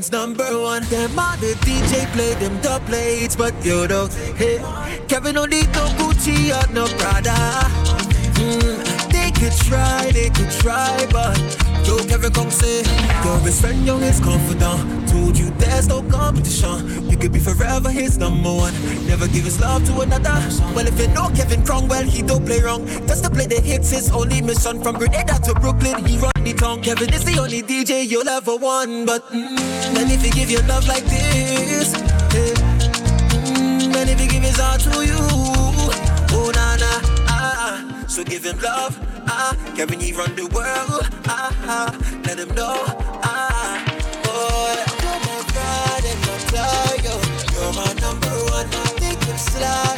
Philippines number one. Them other DJ play them dub plates, but you don't. Hey, Kevin don't need no Gucci or no Prada. Mm, they could try, they could try, but yo Kevin come say, your best friend, young, is confidant. Told you there's no competition. You could be forever his number one. Never give his love to another. Well, if you know Kevin Cromwell, he don't play wrong. Just to play the hits, his only mission. From Grenada to Brooklyn, he run. Kevin is the only DJ you'll ever want. But mm, man, if he give you love like this, eh, mm, man, if he give his heart to you, oh na na, ah, ah, so give him love, ah. Kevin, he run the world, ah, ah. let him know, ah, boy. You're my pride and my joy, you're my number one. I think I'm.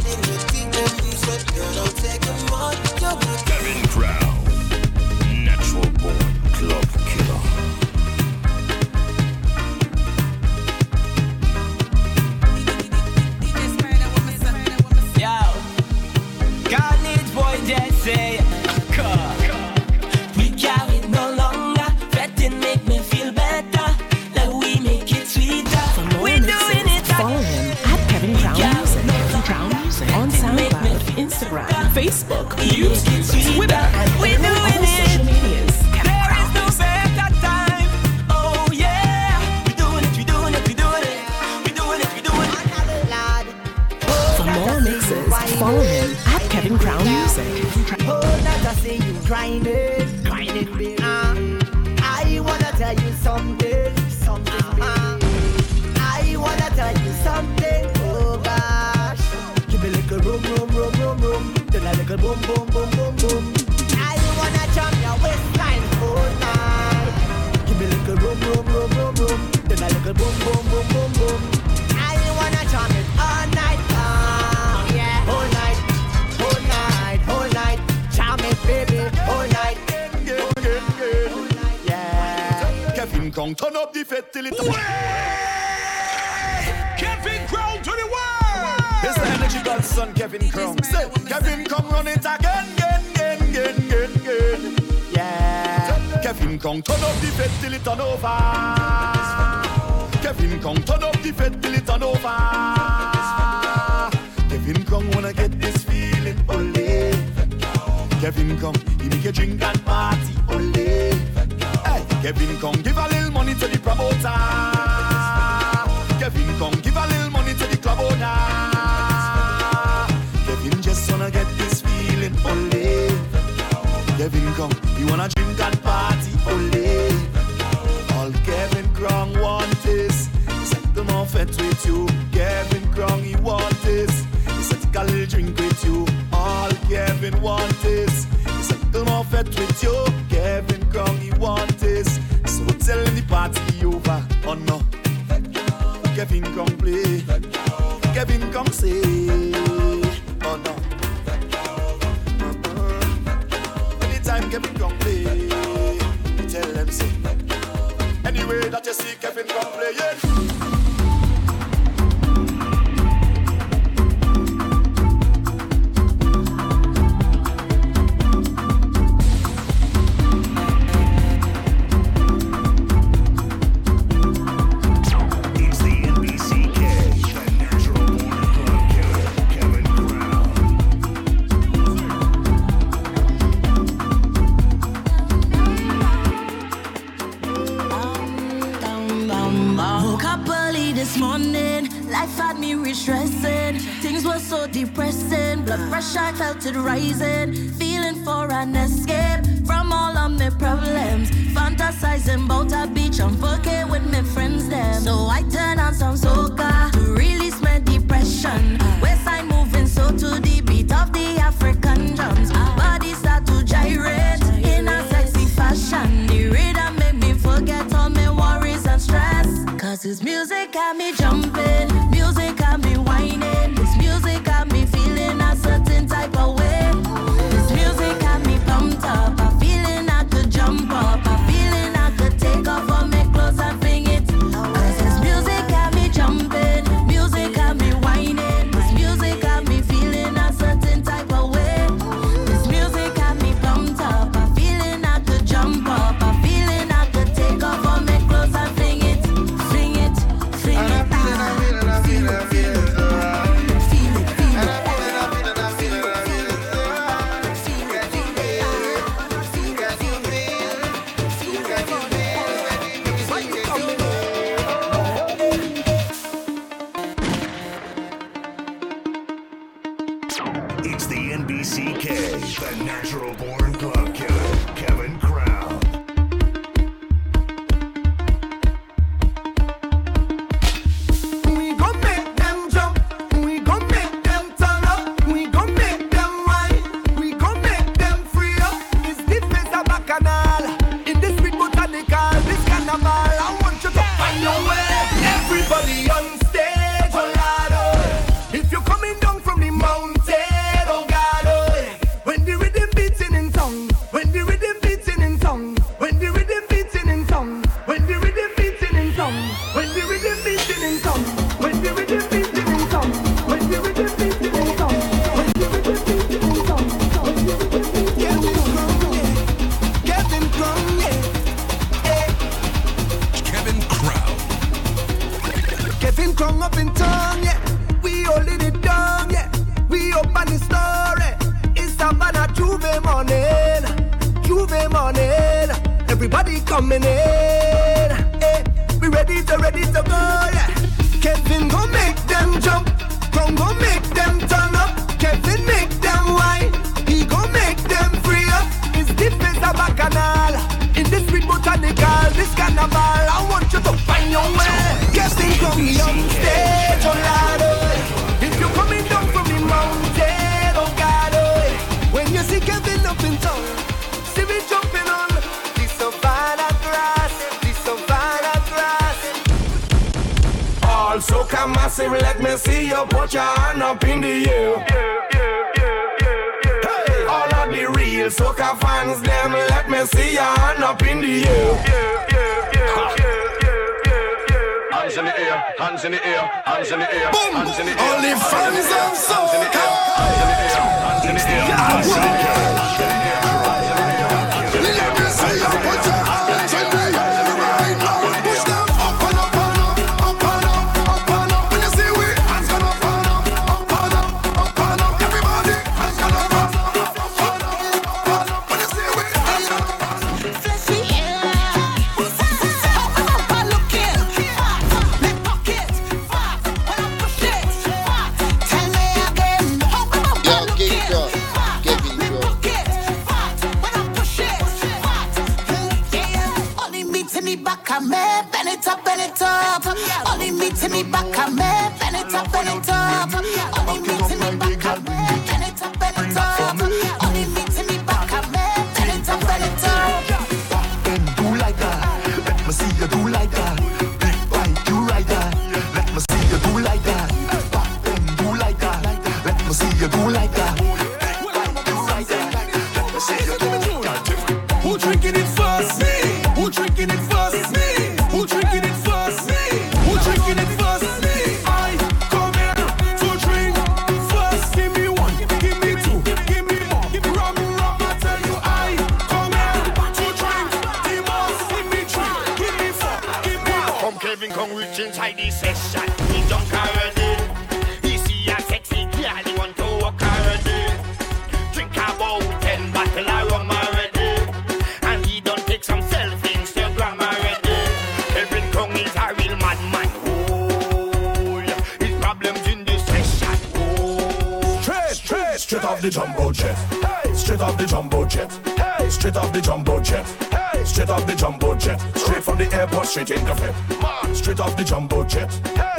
jet. Straight from the airport, straight in the fit. Straight off the jumbo jet.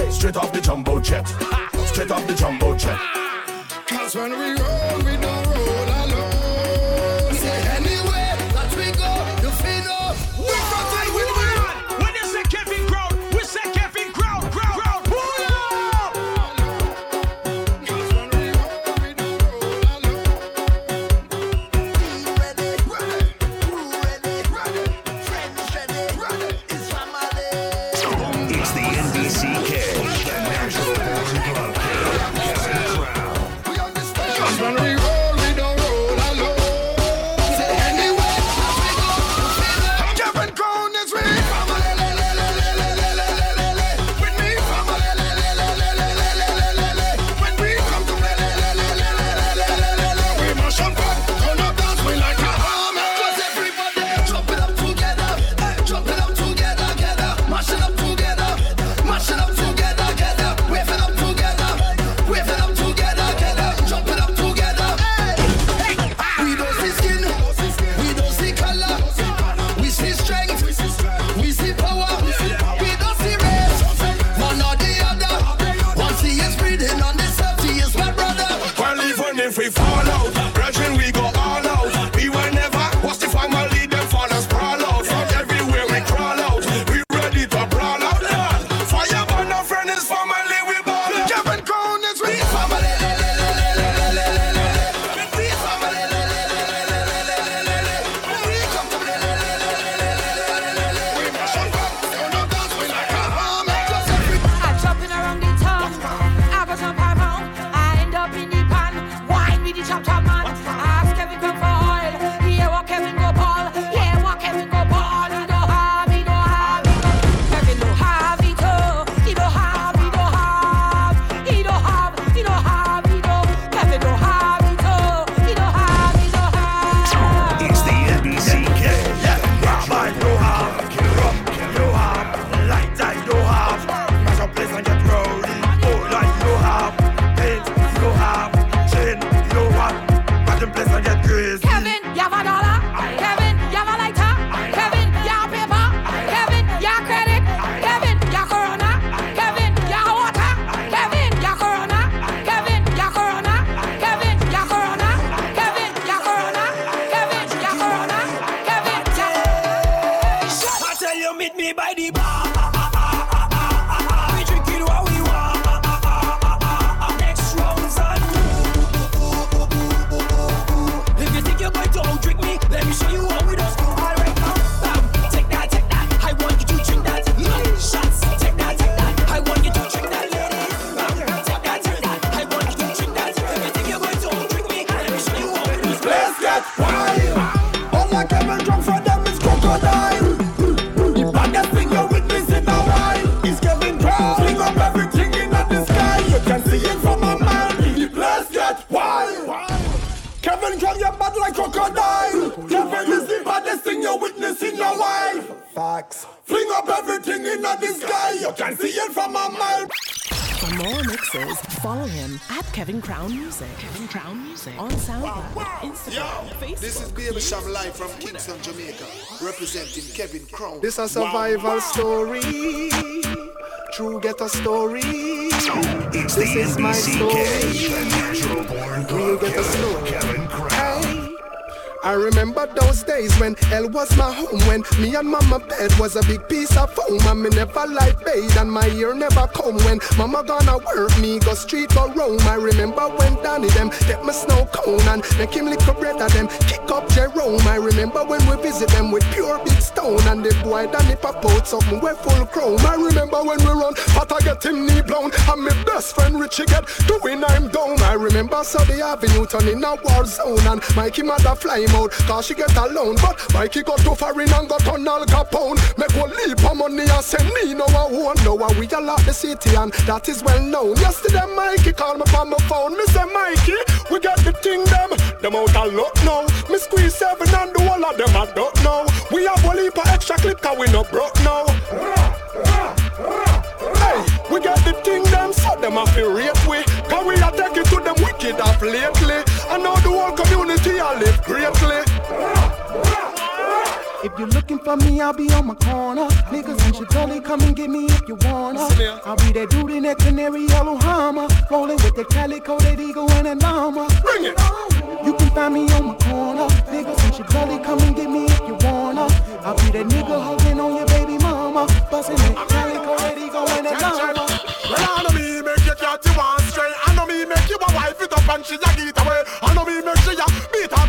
Straight off the jumbo jet. Straight off the jumbo jet. Cause when we roll. This a survival story. True get a story. It's this is my NBCK, story. Real get killer, story. Kevin Crown. Hey. I remember those days when hell was my home When me and mama bed was a big piece of foam And me never like bathe and my ear never come When mama gonna work me go street go roam I remember when Danny them take my snow cone And make him lick a bread of them Jerome I remember when we visit them with pure big stone And the boy Danny pop out something we full chrome. I remember when we run but I get him knee blown. And my best friend Richie get doing I'm down. I remember Sunday Avenue turn in a war zone And Mikey mother fly him out cause she get alone. But Mikey got too far in and got on Al Capone. Make one leap of money and send me no know how we a lot the city and that is well known. Yesterday Mikey called me on my phone. Me say Mikey, we got the thing them. Them out a lot now Me squeeze seven and the whole of them I don't know We have one leap extra clip cause we no broke now Hey, we got the thing them so them a feel rate we Cause we a take it to them wicked off lately I know the whole community I live greatly If you're looking for me, I'll be on my corner. Niggas and shit only come and get me if you wanna. I'll be that dude in that canary yellow Hummer, rolling with the calico, that eagle and a llama. Bring it. Find me on my corner. Niggas and shit only come and get me if you wanna. I'll be that nigga hugging on your baby mama, busting that calico, that eagle and a llama. Well, I know me make you cat you one straight. I know me make you a wife it up and she a get away. I know me make she a beat out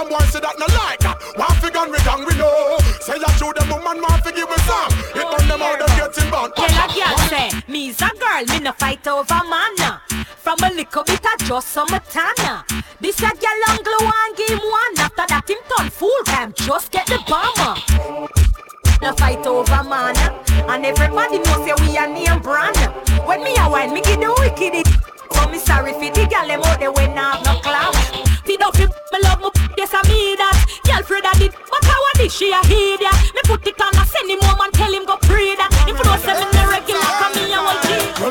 Some boy say that not like that. Want fi gun me down we know. Say ya show them woman want fi give we burn them out born. Tell a girl say, me's a girl, me no fight over man. From a little bit of just some tana. This a girl on glue and game one. After that him turn fool time, just get the bomber. No fight over man. And everybody know say we a name brand. When me a wine, me give the wicked. So me sorry for the girl them out there when I A did, but how did she a idiot? Me put it on, I send him home and tell him go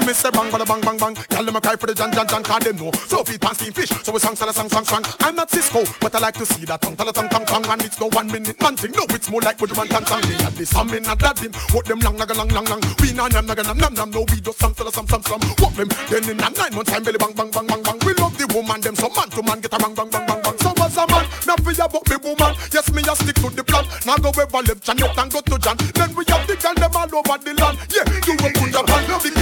me say bang, bada bang, bang, bang. Y'all them a cry for the John, John, John, cause them know. So feet pants steam fish, so we song, song, song, song, song. I'm not Cisco, but I like to see that tongue, tala, tongue, tongue, tongue. And it's no one minute man thing. No, it's more like what man can song. They have this, I'm in a dadding. What them long, naga, long, long, long. We na, nam, naga, nam, nam, nam. No, we just some, tala, some, some, some. What them, then in a nine months time, belly bang, bang, bang, bang, bang. We love the woman, them so man to man, get a bang, bang, bang, bang, bang. So as a man, now ya about me woman. Yes, me a stick to the plan. Now go ever left Janet and go to John. Then we have the girl them all over the land. Yeah, you will put your hand,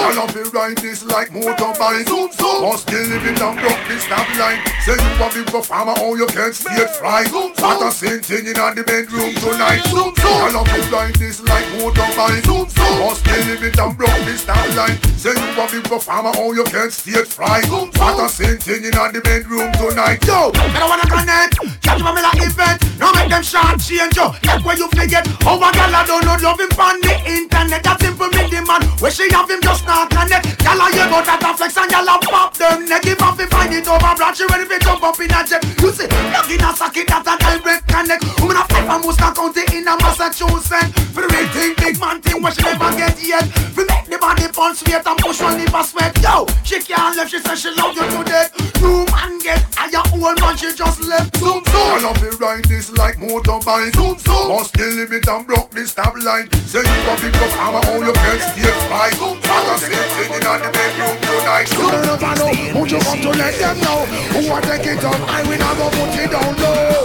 I love you ride this like motorbike. Zoom zoom. Must be living down block this stop line. Say you a big performer, oh you can't stay fly. What a same thing in the bedroom tonight. Zoom zoom. I love you ride this like motorbike. Zoom zoom. Must be living down block this stop line. Say you a big performer, oh you can't stay fly. What a same thing in the bedroom tonight. Yo, I don't wanna connect. Catch my like event. No make them short change yo. Like where you forget. Oh, How a gal I don't know love him on the internet. That simple me the man. Where she have him just not connect. I hear about that a flex and gal I pop them neck. If I find it over blood, she ready fi jump up in a jet. You see, plug in a socket that a direct connect. Woman a fight from Worcester County in a Massachusetts. For the real thing, big man thing, what she never get yet. For make the body pulse sweat and push one liver sweat. Yo, she can't left, she says she love you to death. New man get higher, old man she just left. Zoom zoom. I love you ride this like motorbike. Zoom zoom. Must kill limit and broke the stop line. Say you a big up hammer, all you can stay fight. I got sitting in the bedroom tonight. You don't know, won't you come to let them know who want take it up? I will go put it down low.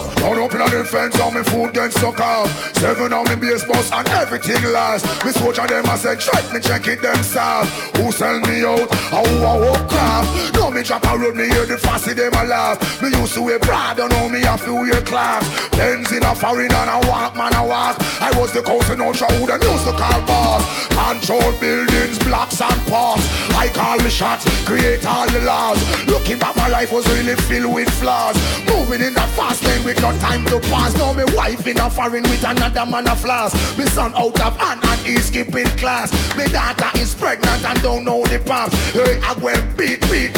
Up in the fence on me food then suck off. Seven on me base bus and everything last. Me soldier them I said check me check it them soft. Who sell me out? How I walk craft? No me drop a road me hear the fussy them a laugh. Me used to wear Prada now me have to wear class. Benz in a foreign and I walk man I walk. I was the cousin and used to call boss. Control buildings, blocks and parks. I call the shots, create all the laws. Looking back my life was really filled with flaws. Moving in that fast lane with no time to pass. Now me wife in a foreign with another man a floss. Me son out of hand and he's skipping class. Me daughter is pregnant and don't know the path. Hey, I went beat, beat.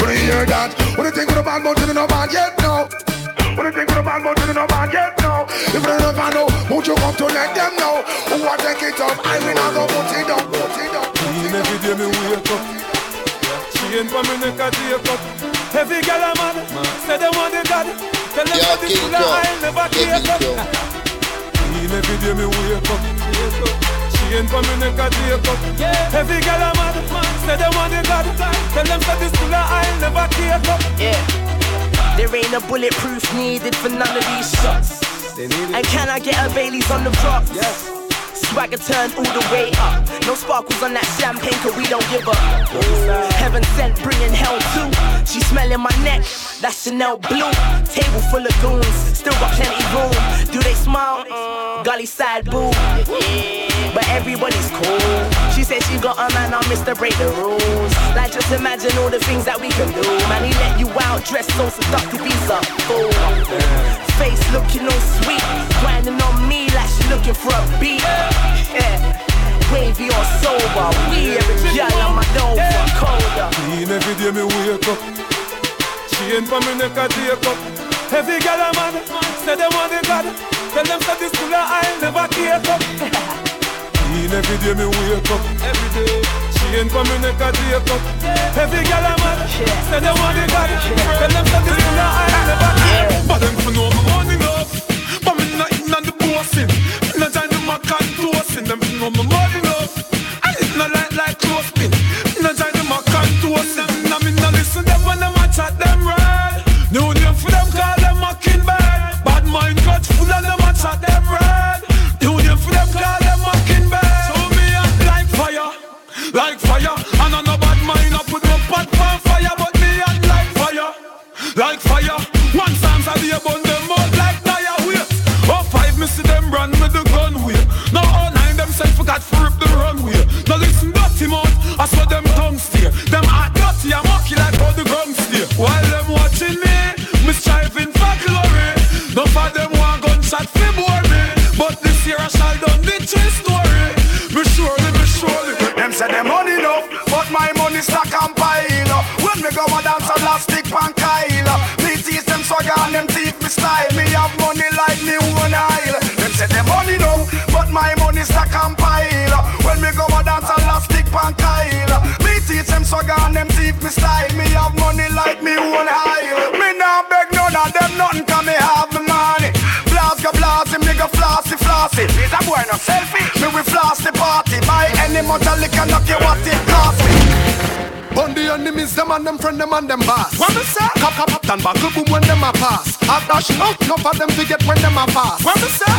When you hear that, do you think of the bad mountain in the bad yet? No. What do you think of the bad mountain in the bad yet? No. If they never know, won't you come to let them know? Who to take it up? I will not go put it down, put it. Clean every day me wake up. Chain for me neck a take up. (laughs) Every girl a mad, say they want the God. Tell them that this full of oil never take up. Clean every day me wake up. Chain for me neck a take up. Every girl a mad, say they want the God. Tell them that this full of oil never take up. Yeah. There ain't a bulletproof needed for none of these shots. And can I get a Bailey's on the Swagger turn all the way up. No sparkles on that champagne, cause we don't give up. Heaven sent, bringing hell too. She smelling my neck, that's Chanel blue. Table full of goons, still got plenty room. Do they smile? Mm, gully side boo. But everybody's cool. She said she got a man on Mr. Break the rules. Like just imagine all the things that we can do. Man, he let you out dressed so seductive, he's a fool. Face looking all sweet, grinding on me looking for a beat. Yeah. Wavy or sober, we every girl on my for colder. Clean every day me wake up. Chain for me neck a take up. Every girl a mad, say they want the God. Tell them that this of oil never take up. Clean every day me wake up. Every day. Chain for me neck a take up. Every girl a mad, say they want the God. Tell them that this of oil never take up. But them for know me money enough. But me not Them me enough. And it's not like clothespin. Me not join the mac and toasting. Now me not listen them when them a chat them I saw them tongue steer. Them hot dirty, I'm mocky like how the gun steer. While them watching me, me striving for glory. No for them want gunshot fi bore me, but this year I shall done the true story. Me surely, me surely. Them say them money enough, but my money stack and pile. When me go a dance them nothing 'cause me have the money. Blast go blast him, nigga flossy flossy. Is a boy no selfie? Me we floss the party. Buy any much liquor, knock you what it cost me. On the enemies, them and them friend, them and them boss. What me say? Cap, cap, cap, and buckle boom when them a pass. I dash out, no for them to get when them a pass. What me say?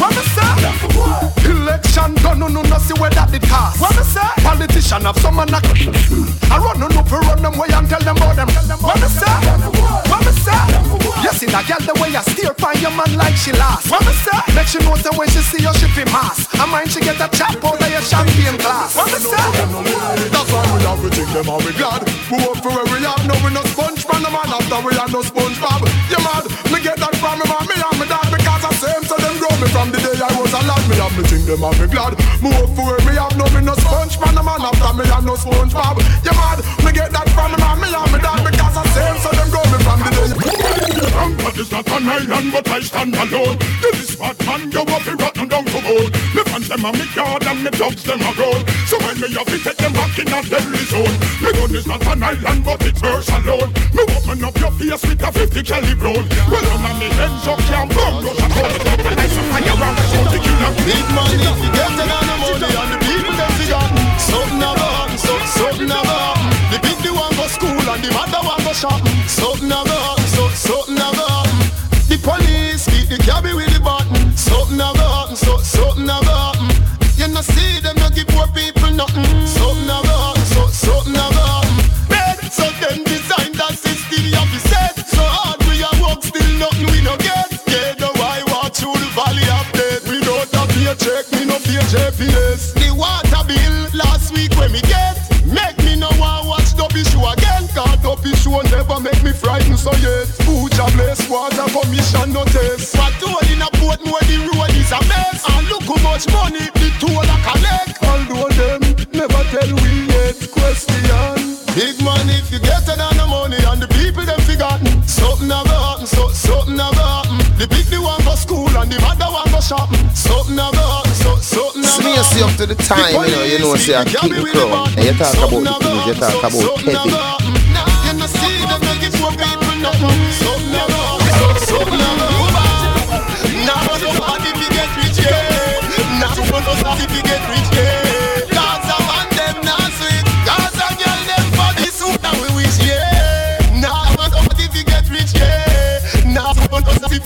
What me say? Election done, no, no, no, see where that it cost. What me say? Politician have some man a I run, no, no, for run them way and tell them about them. What me say? What me say? See that girl the way I steer, find your man like she last. What me say? Make she know say when she see you, she fi mass. I mind she get a chap out of your champagne glass. Me say? That's why we have to think them how we glad. We work for where we have, no we no sponge man, no man after we are no sponge bob. You mad? Me get that from me mom, me and me dad because I same so them grow me from the Me me think them how we glad. Me for where we have, no me no sponge man, no man after me are no sponge bob. You mad? Me get that from me mom, me and me dad because I same so them grow me from the day. Rampart is not an island, but I stand alone. The bad man, you up be rotten down bone. Me punch them on me yard and me dogs them a grown. So when me have to take them back in a deadly zone. Me gun is not an island, but it's first alone. Me open up your face with a 50 caliber. Well, none of me heads up can't burn. Rush it up I some fire around the soul to kill them. Big you get it on the money and the people them forgotten. Something never happen, so, something never happen. The big the one go school and the mother one go shopping. Something never happen, so, something never happen. The police no see them no give poor people nothing. Something never happen, so, something never happen. Bed, so them design that system you have set. So hard we a work, still nothing we no get. Yeah, the why walk through the valley of death. We don't have to check, me no fear GPS. The water bill last week when me get. Make me no want watch Dopey show again. Cause Dopey show never make me frightened so yet. Food bless water commission no test. But toll in a boat more the road is a mess. And look how much money the toll a collect. Although them never tell we yet. Question. Big money if you get it on the money and the people them forgotten. Something never happen, so something never happen. The big the one go school and the mother one go shopping. Something never happen, so something never See, you see up to the time, you know, you know, say I keep the crown. And you talk about the things, you talk about Kevin.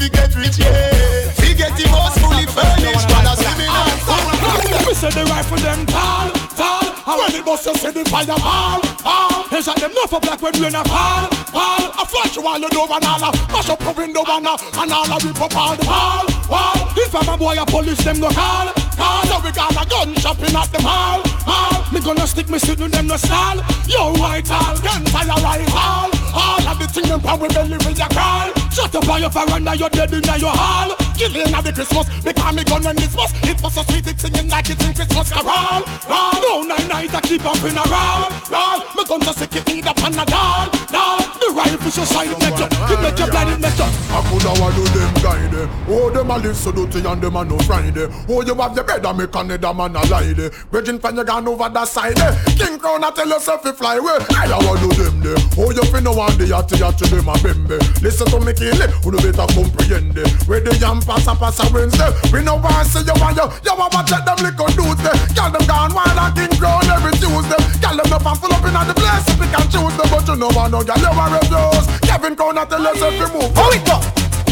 Fi get rich yeah. Fi get the house fully furnished, man a swimming and We say the rifle them tall, tall. And when it bust, you see the fire fall, fall. They shot them enough up like when we in a fall, fall. I flash you all you know and all. Mash up the window and all. And all I rip up all the wall, wall. If I'm a boy, a police them go call, call. So we got a gun shopping at the mall, mall. Me gonna stick me suit with them no stall. Yo, white all, gun fire rifle. All of the thing them power belly with your crawl. Shut up on your veranda, you're dead in your hall. Killing at the Christmas, because me gun when it's bust. It was so sweet, it's singing like it's in Christmas carol. Roll, no nine nights I keep up in a roll. Roll, me gun just stick it need up on the doll. Doll, the rifle so silent metro. You make your blind metro. I coulda want do them guide Oh, them a live so dirty and them a no Friday. Oh, you have your bed and me Canada man a lie there. Virgin fan you gone over that side. King Crown a tell yourself to fly away. I want do them there. Oh, you fin no want the yachty yachty them a bembe. Listen to me kill it, who no better comprehend it? Where the yam pass a pass a Wednesday. We no want see you want you. You want to check them little dudes there Girl them gone wild and King Crown every Tuesday. Girl them up and full up in the place. if we can choose them But you know want no girl you want refuse Kevin Crown a tell yourself to move How it go?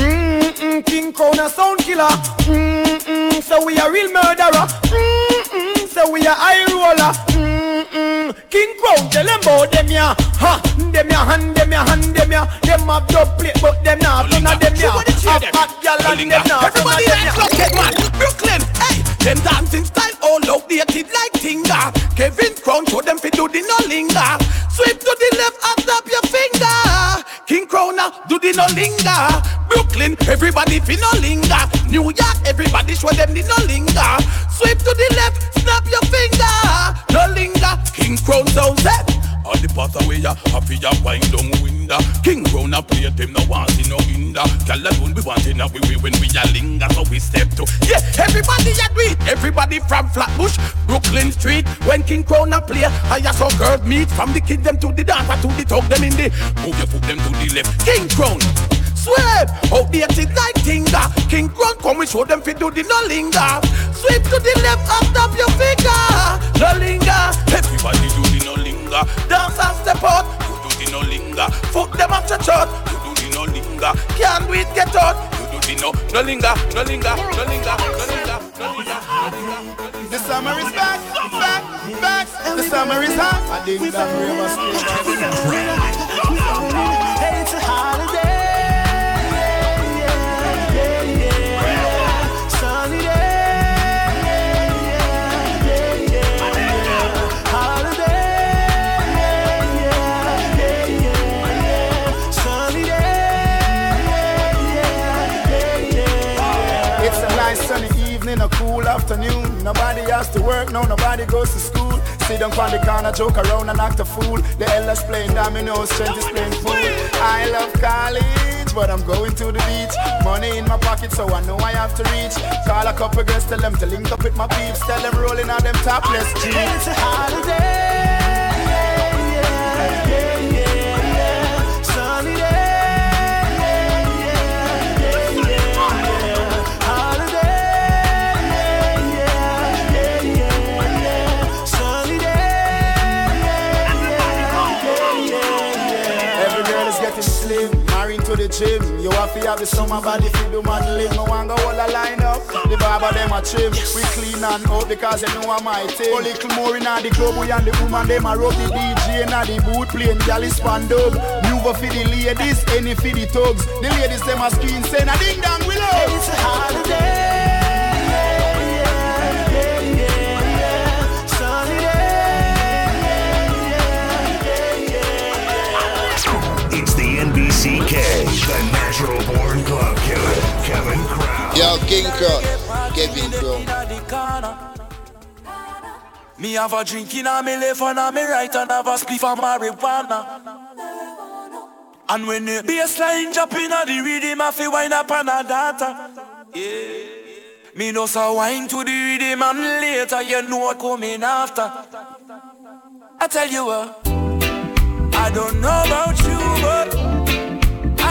Mm-mm, King Crown a sound killer. Mm-mm, so we a real murderer. Mm-mm, so we a high roller. Mm-mm, King Crown tell them about them ya. Ha, them ya hand, them ya hand, them ya. Them have dub plate, but them not none of them ya. Have hot gal and them not Everybody let's them rock it, man. Brooklyn, hey, them dancing style all outdated like Tinga. Kevin Crown show them fi do the no linger. Sweep to the left and your finger. King Crown now do the no linger. Brooklyn, everybody fi no linger. New York, everybody show them the no linger. Sweep to the left, snap your finger. No linger. King Crown sounds set. All the path away ya, happy ya wind down window. King Crown a play them no want see no hinder. Gyal alone we want in a we when we a linger so we step to. Yeah, everybody a it. Everybody from Flatbush, Brooklyn Street. When King Crown a play, I saw girls meet from the kid them to the dancer to the talk them in the. Move your foot them to the left. King Crown. Sweep, outdated like Tinga. King Crown come we show them fi do the no linger. Sweep to the left and tap your finger. No linger. Everybody do the no linger. Dance and step out. You do the no linger. Foot them up church out. You do the no linger. Can't do it get out. You do the no no linger. No linger. No linger. No linger. No linger. The summer is back, back, back. The summer is hot. I dig that river Nobody has to work, no, nobody goes to school. Sit down on the corner, joke around and act a fool. The elders playing dominoes, strangers playing pool. I love college, but I'm going to the beach. Money in my pocket, so I know I have to reach. Call a couple girls, tell them to link up with my peeps. Tell them rolling on them topless jeans. It's a holiday. Gym. You have to have the summer body for the modeling. No one go all a line up. The barber them a trim. We clean and out because they know I'm my team. A little more in the club, we and the woman them a rub the DJ in the boot playing galley span dub. Move for the ladies, any for the thugs. The ladies them a screen saying a ding dong we love. It's a holiday. CK, the natural born club killer, Kevin Crown. Yo, King Crown, Kevin Crown. Me have a drink in a me left and a me right and have a spliff of marijuana. And when the bassline drop in a the rhythm, I feel wine up on a data. Yeah. Me know so wine to the rhythm and later you know what coming after. I tell you what, I don't know about you, but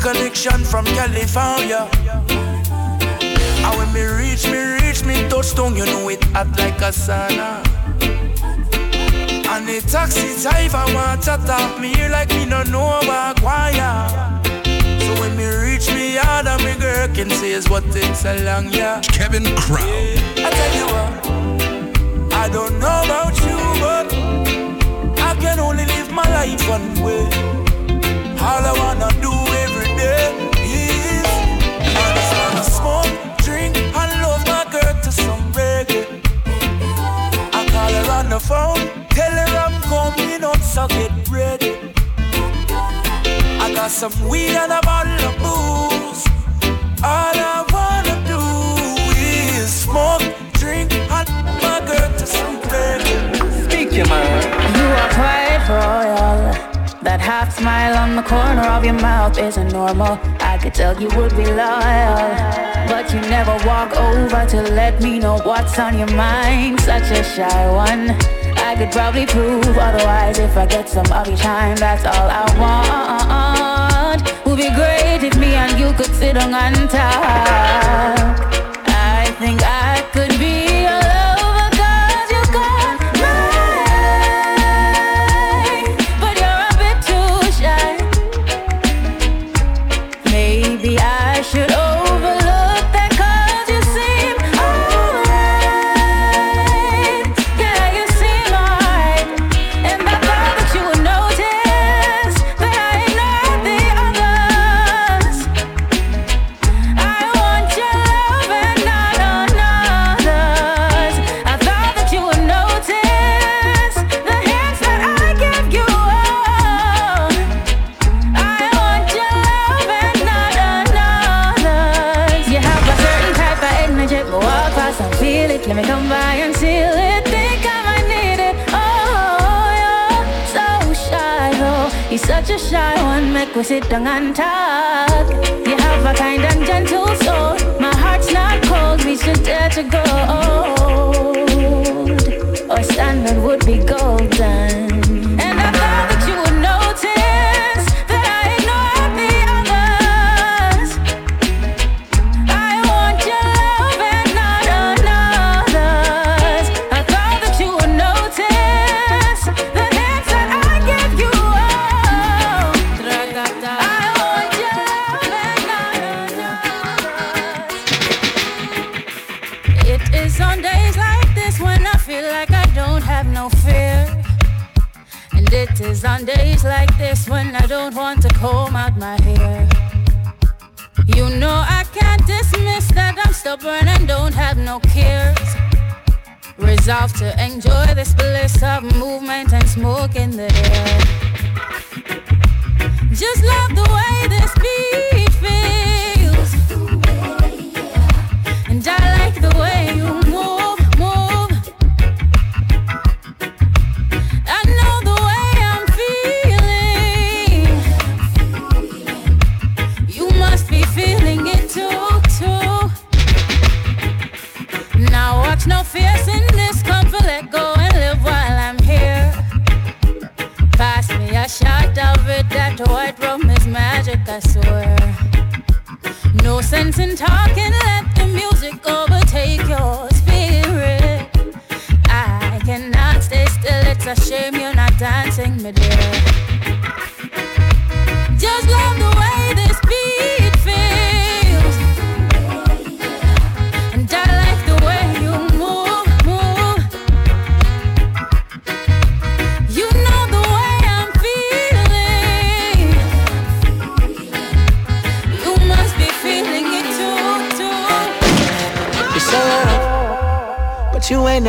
connection from California. And when me reach, me reach, me touchdown, you know it hot like a sauna. And the taxi driver want to talk me here like me no know about choir. So when me reach me yard and me girl can say is what takes a long yeah. Kevin Crown. Yeah. I tell you what, I don't know about you, but I can only live my life one way. All I wanna do is Some weed and a bottle of booze. All I half smile on the corner of your mouth isn't normal. I could tell you would be loyal. But you never walk over to let me know what's on your mind. Such a shy one. I could probably prove otherwise if I get some of your time. That's all I want. Would be great if me and you could sit on and talk. We sit down and talk. You have a kind and gentle soul. My heart's not cold, we should dare to go. Our standard would be golden. It is on days like this when I don't want to comb out my hair. You know I can't dismiss that I'm stubborn and don't have no cares. Resolved to enjoy this bliss of movement and smoke in the air. Just love the way this beat Let go and live while I'm here. Pass me a shot of it. That white rum is magic, I swear. No sense in talking. Let the music overtake your spirit. I cannot stay still. It's a shame you're not dancing, me dear.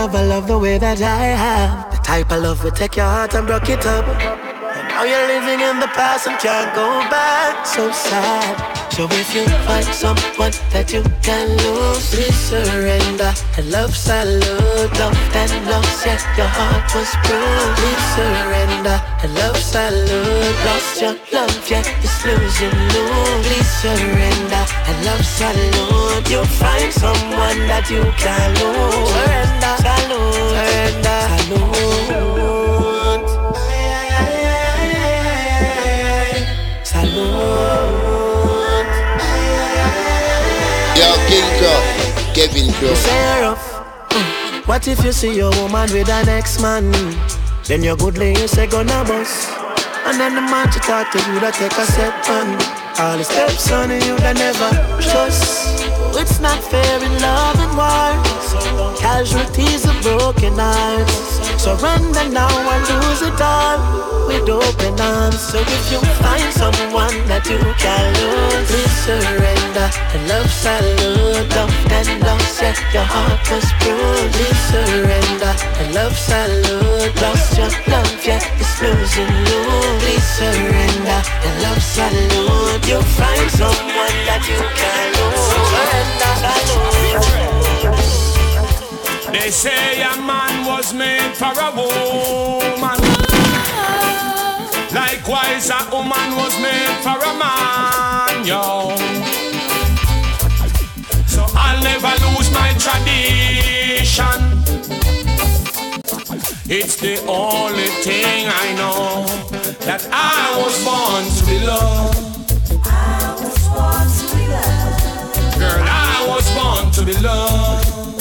Never loved the way that I have. The type of love will take your heart and broke it up. And now you're living in the past and can't go back. So sad. So if you find someone that you can lose, please surrender. And love salute, love that lost, yeah, your heart was bruised. Please surrender. And love salute, lost your love, yeah, it's losing lose. Please surrender. And love salute, you'll find someone that you can lose. Surrender, salute, surrender, salute. King Kevin Crown. Sarah, mm, what if you see your woman with an ex-man? Then your good lady say gonna bust. And then the man to talk to you that take a step on. All the steps on you that never trust. It's not fair in love and war. Casualties of broken hearts. Surrender now and lose it all with open arms. So if you find someone that you can lose, please surrender. And love salute, love and lost, yeah, your heart was bruised. Please surrender. And love salute, lost your love, yeah, it's losing you. Please surrender. And love salute, you'll find someone that you can lose. Surrender. They say a man was made for a woman. Likewise, a woman was made for a man, yo. So I'll never lose my tradition. It's the only thing I know that I was born to be loved. I was born to be loved. Girl, I was born to be loved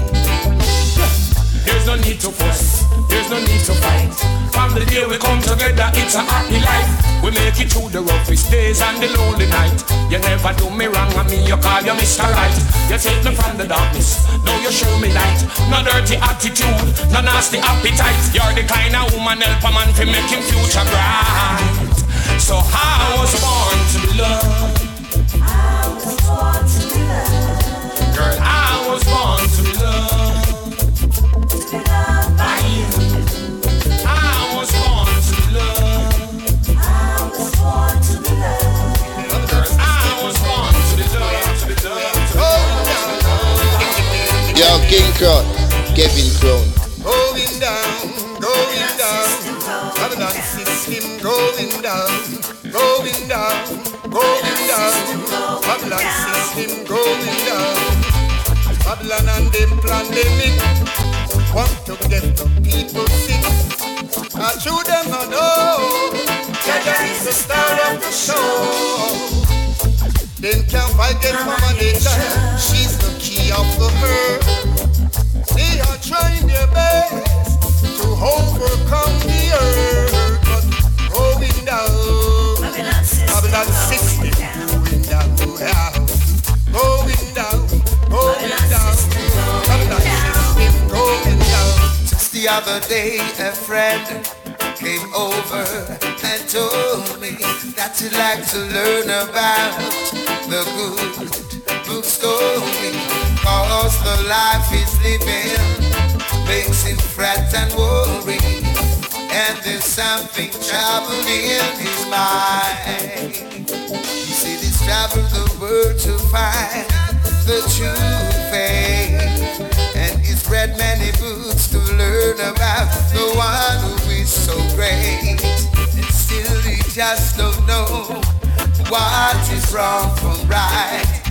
There's no need to fuss, there's no need to fight. From the day we come together, it's a happy life. We make it through the roughest days and the lonely night. You never do me wrong, and me you call you Mr. Right. You take me from the darkness, now you show me light. No dirty attitude, no nasty appetite. You're the kind of woman help a man to make him future bright. So I was born to be loved. King Crown, Kevin Crown. Going down, going down. Babylon system going down, going down, going down. Babylon system going down. Babylon and them pandemic want to get the people sick. I show them no know. Jaja is the star of the show. Then can't fight get mama nature. She's They their best to overcome the. But down, down, down. Going down. Just the other day, a friend came over and told me that he'd like to learn about the good book story. Cause the life he's living makes him fret and worry. And there's something troubling in his mind. Said he's traveled the world to find the true faith. And he's read many books to learn about the one who is so great. And still he just don't know what is wrong from right.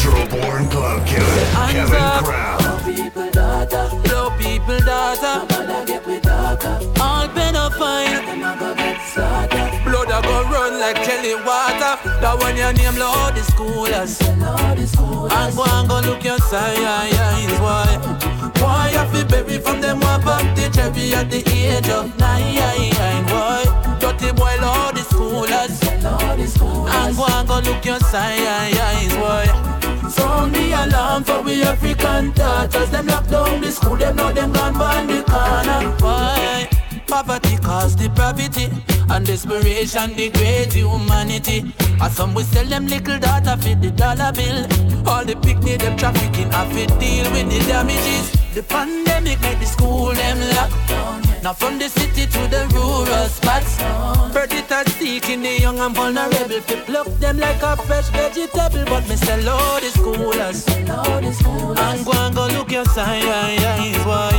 natural born club killer, Kevin Crown. people data, low people data. All pedophile. Blood a go run like jelly water. That one your name Lord the schoolers. And go and go look your signs. Why? Why you feel baby from them who up the cherry at the age of nine? Why? Dirty boy Lord the schoolers. And go and go look your signs. Why? Sound the alarm for we African daughters Them lock down the school, them know them gone by the corner. Why? Poverty cause depravity And desperation degrade humanity. And some we sell them little data for the dollar bill. All the picnic them trafficking have to deal with the damages. The pandemic make the school them lock Now from the city to the rural spots. Predators seeking the young and vulnerable. Fi pluck them like a fresh vegetable But me sell all the schoolers And go and go look your signs Why?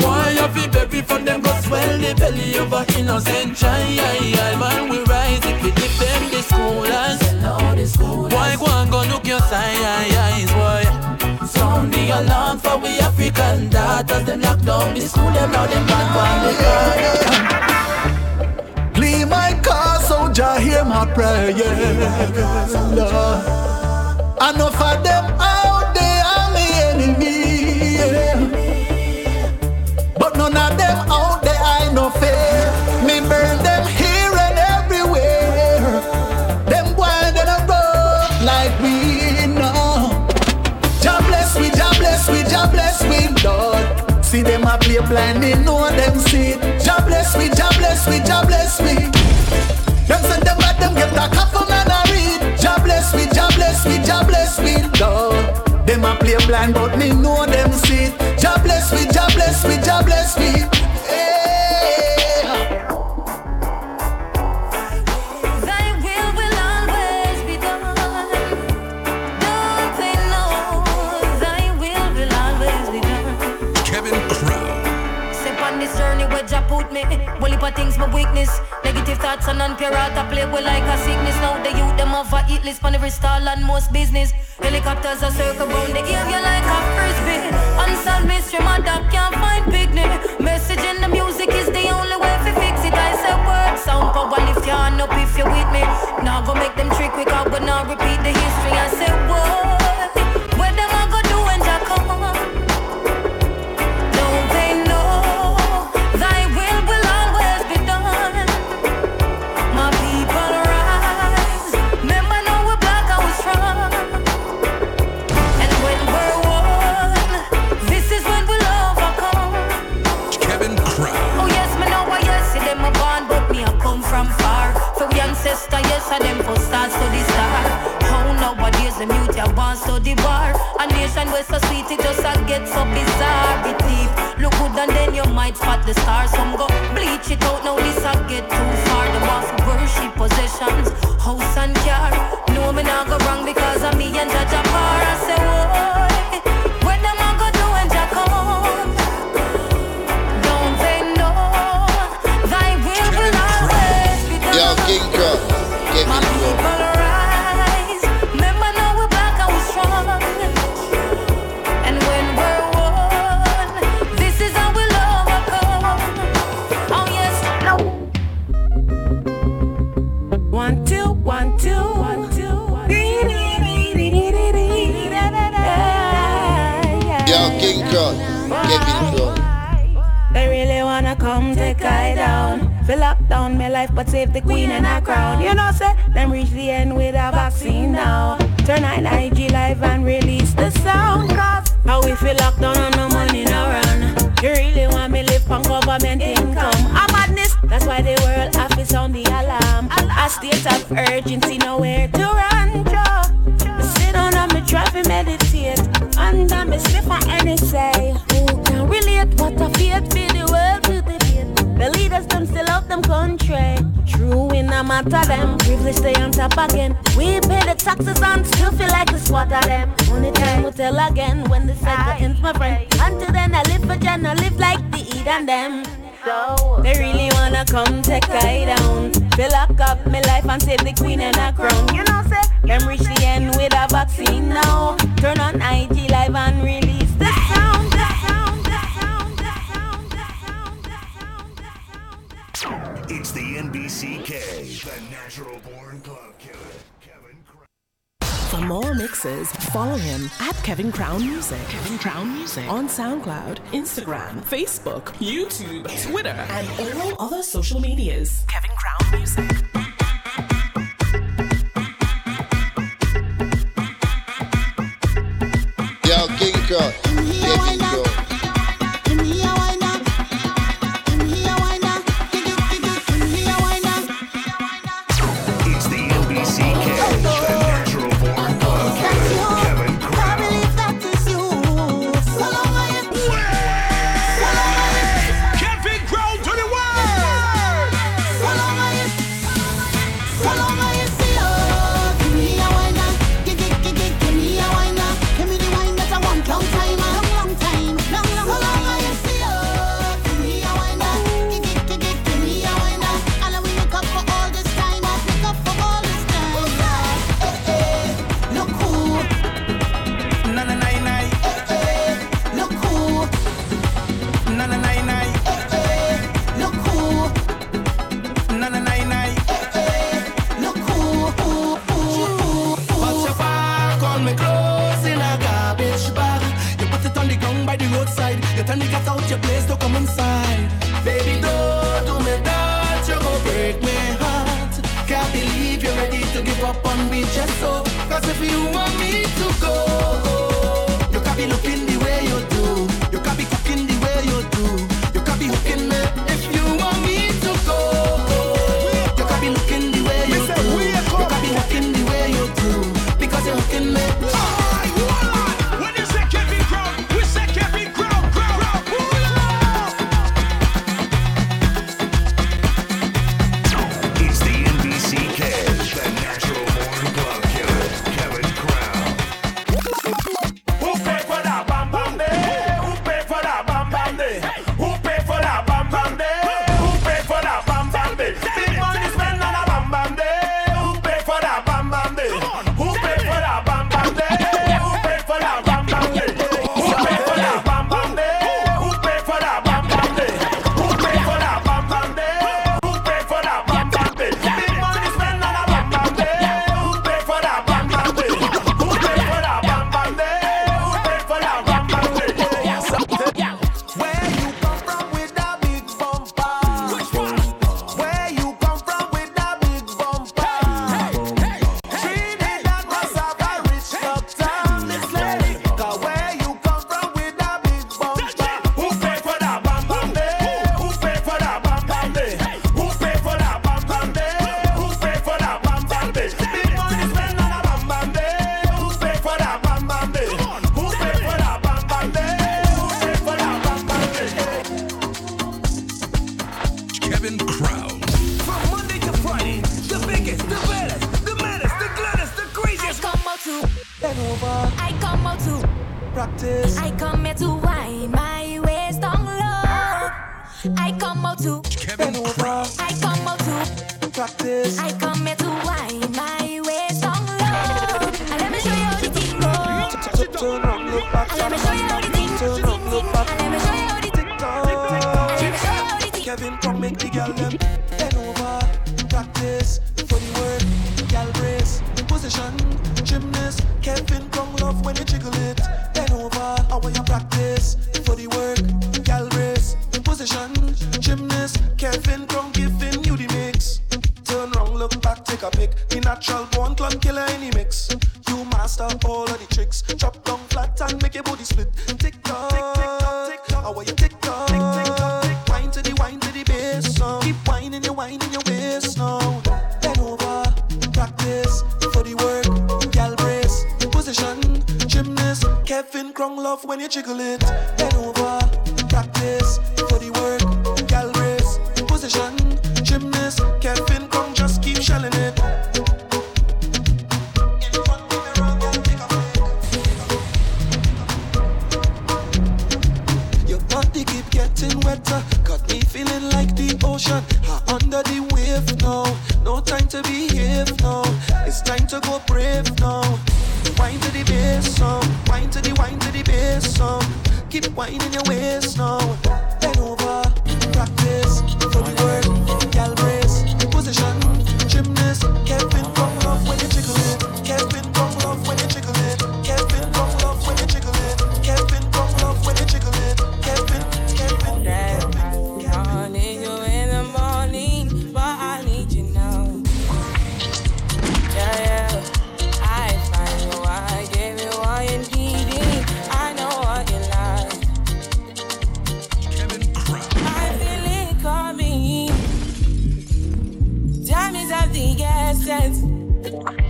Why you fi baby from them go swell the belly of a innocent child. Man we rise if we them the schoolers. Why go and go look your signs Why? Sound the alarm for we African daughters Them lock down the school them now them back on the corner Clean my car so Jah hear my prayer. Lord. Enough of them out See them a play blind, they know them see it. Jah bless we, Jah bless we, Jah bless we. Them send them back, them get a couple man a read. Jah bless we, Jah bless we, Jah bless we, Lord. Them a play blind, but me know them see it. Jah bless we, Jah bless we, Jah bless we. Me. If I things my weakness. Negative thoughts and non-pure I play with like a sickness. Now the youth them have a eat list on every stall and most business. Helicopters are circle round the area like a frisbee. Unsolved mystery, my dog can't find picnic. Message in the music is the only way to fix it. I said word sound power lift your hand up if you're with me. Now go make them trick but now repeat the history. I said what? I them for stars to the star. How nowadays the mute ya want to the bar. A nation where so sweet it just a get so bizarre. It deep, look good and then you might spot the stars. Some go bleach it out, now this a get too far. Them off worship possessions, house and car. No me not go wrong because of me and Judge Apar. I say why? life but save the queen and her crown. You know, say, them reach the end with a vaccine now. Turn on IG live and release the sound. Cause how we feel locked down on no money no run. You really want me live on government income? A madness, that's why the world have is on the alarm. A state of urgency, nowhere to run. Sit on on me, traffic meditate. And I'm a stiffer and I say, Who can relate what I feel for the world to debate? The leaders them still love them country. True in a matter them, privilege stay on top again. We pay the taxes and still feel like it's water them. Only time will tell again when the cycle ends, my friend. Until then I live for Jen, I live like the eat and them so. They really wanna come take I down. They lock up my life and save the queen and a crown. You know, say, them reach the end with a vaccine now. Turn on IG live and really more mixes, follow him at Kevin Crown Music. Kevin Crown Music. On SoundCloud, Instagram, Facebook, YouTube, Twitter, and all other social medias. Kevin Crown Music. Yo, King the essence.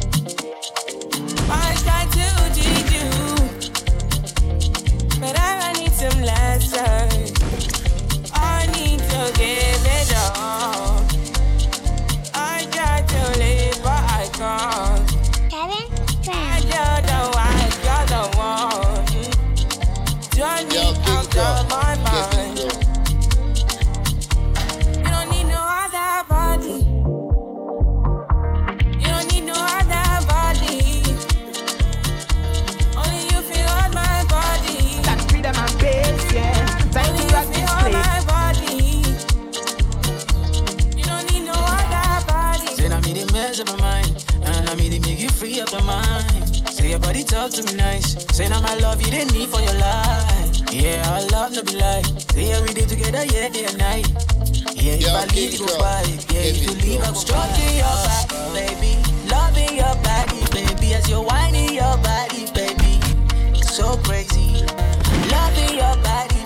Talk to me nice. Say now my love you didn't need for your life. Yeah, I love to be lie. Say every day together, yeah, day and night. Yeah, if I leave you go by, yeah, if you leave I go Stroking your body, baby, loving your body, baby, as you're whining your body, baby, so crazy. Loving your body,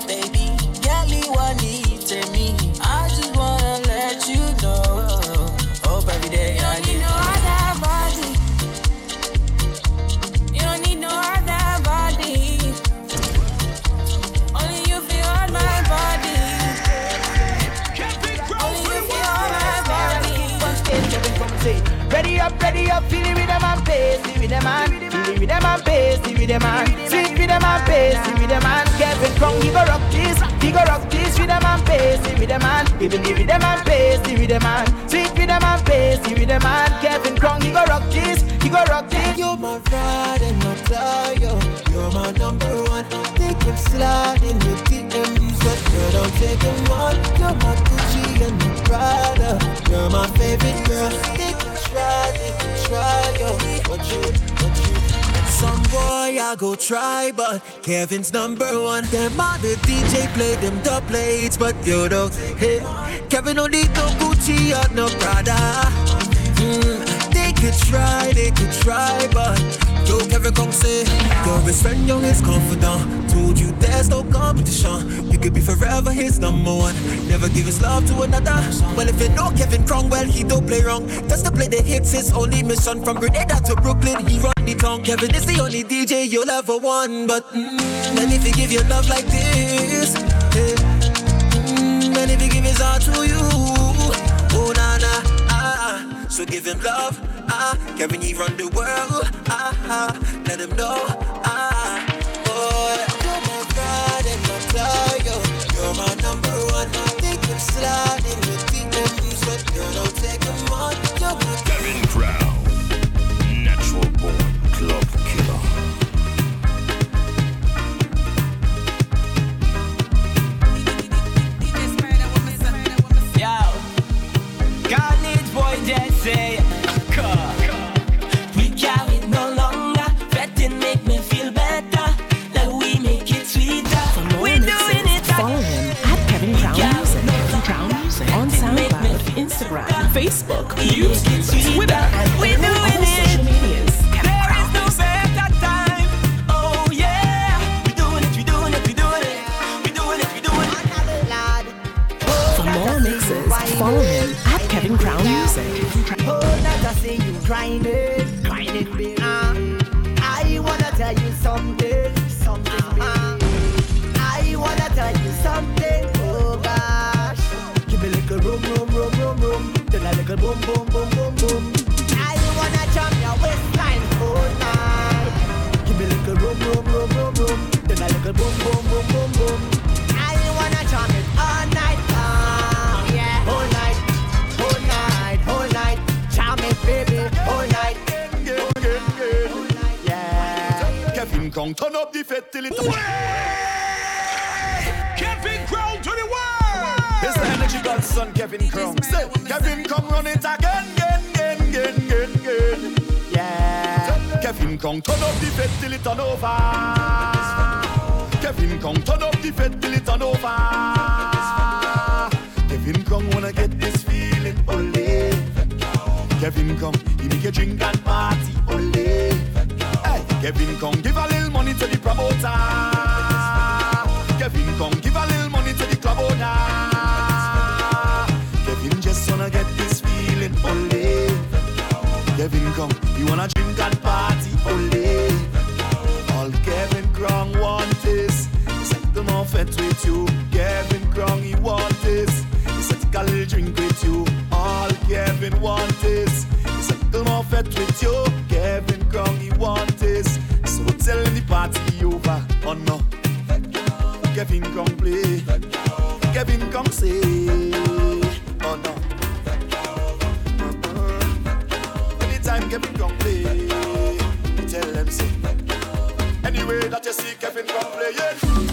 them and feel with them pace, it with them and sweet with them pace, it with them and Kevin Crown, he go rock this, he go rock this with them pace, it with them and even it with them pace, it with them and sweet with them pace, it with them and Kevin Crown, he go rock this, he go rock this. You're my ride and my yo. You're my number one. Take him slide in your DMs, but girl, don't take him on. You're my Gucci and my Prada. You're my favorite girl. Try, yo. What you, what you? Some boy I go try, but Kevin's number one. Them other DJ play them the plates, but you don't. Hey, Kevin don't need no Gucci or no Prada. Mm, they could try, they could try, but yo, Kevin come say, you're his friend, you're his confidant. Told you there's no competition. You could be forever his number one. Never give his love to another. Well, if you know Kevin Cromwell, he don't play wrong. Just to play the hits, his only mission. From Grenada to Brooklyn, he run the town. Kevin is the only DJ you'll ever want. But, mm, and if he give you love like this, eh, mm, and if he give his all to you, oh, na na, ah. So give him love, ah. Kevin, he run the world, ah. Let him know, ah. Boy, you're my pride and my. You're my number one. Him slide in your DMs, but girl, take. You're my Kevin Crown, natural born club killer. Facebook, YouTube, Twitter, and We all doing other it. social medias. Kevin There Crown is no better time. Oh yeah, we doing it, we doing it, we doing it, we doing it, we doing it. For more mixes, follow him at Kevin Crown Music. Oh, to see you grinding, The boom, boom, boom, boom, boom. Now you wanna jump your waistline oh, all night. Give me a little boom, boom, boom, boom, boom. Then a little boom, boom, boom, boom, boom. I you wanna jump it all night long, yeah. All night, all night, all night. Jam it, baby, all night. Yeah. Kevin Kong, turn up the fat till it. son Kevin Crown. Say, Kevin come run it again, again, again, again, again, again. Yeah. Kevin Kong, turn up the bed till it over. Kevin Kong, turn up the bed till it over. Kevin Kong, wanna get this feeling only. Kevin Kong, he make a drink and party only. Hey, Kevin Kong, give a little money to the promoter. Kevin Kong, give a Kevin come. You wanna drink and party only. All Kevin Crown want is he said off muffet with you. Kevin Crown he want is he said a little drink with you. All Kevin want is he said off muffet with you. Kevin Crown he want is so tell him the party over oh no. Kevin come play. Kevin come say. see Kevin come.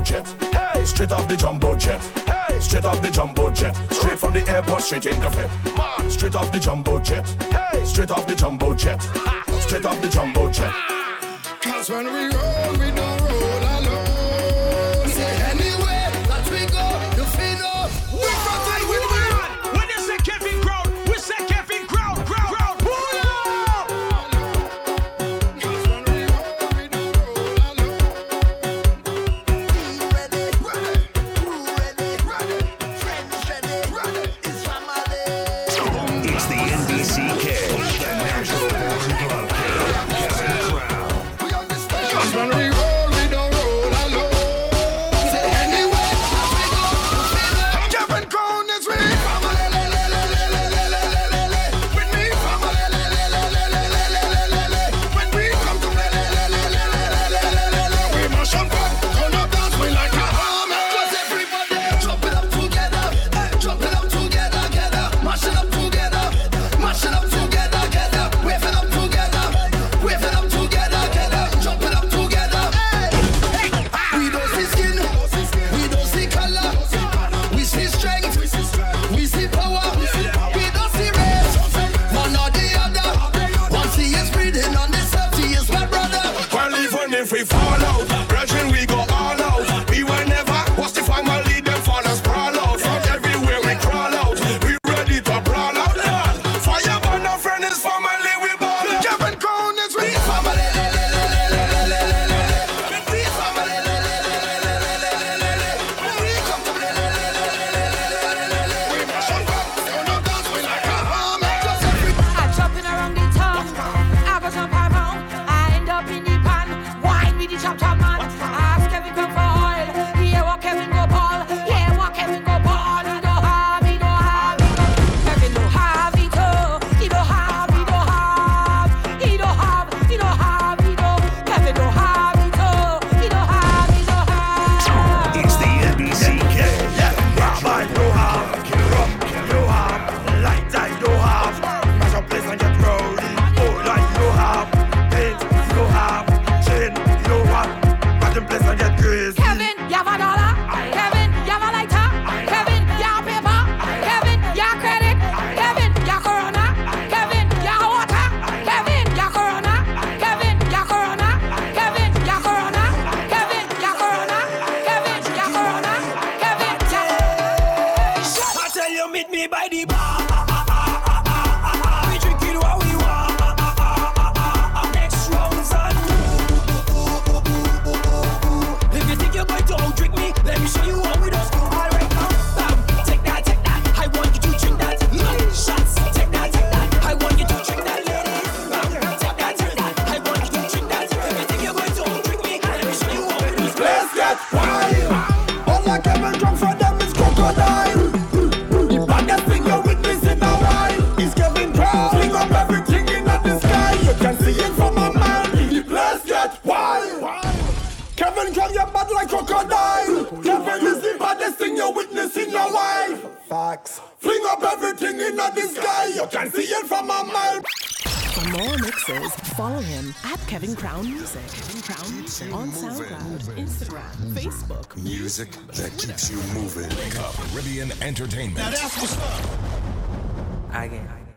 jet. Hey, straight off the jumbo jet. Hey, straight off the jumbo jet. Straight from the airport, straight in the straight off the jumbo jet. Hey, straight off the jumbo jet. Straight off the jumbo jet. Cause when we roll. Music that keeps you moving. Caribbean Entertainment. Now that's what's up. Again. Yes,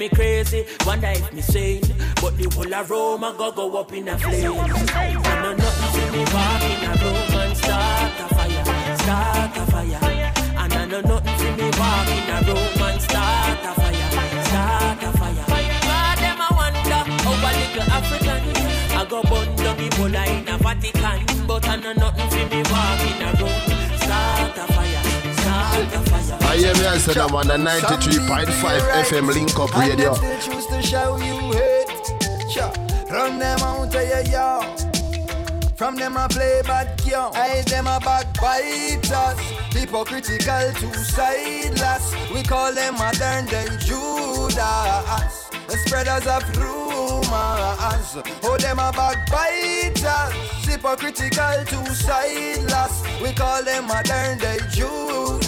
me crazy, wonder if me sane. But the whole of Rome go go up in a flame. And no nothing see me walk in a room and start a fire, start a fire. And I know nothing see me walk in a room and start a fire, start a fire. God them a wonder how little African I go burn down Ebola in a Vatican, but I know nothing see me walk in a room, I hear me answer them on the 93.5 FM Link Up Radio. them still choose to show you hate. Sure. Run them out of your yard. From them I play bad game. I them a backbiters. Hypocritical two sideless. We call them modern day Judas. The spreaders of rumors. Oh, them a backbiters. Hypocritical two sideless. We call them modern day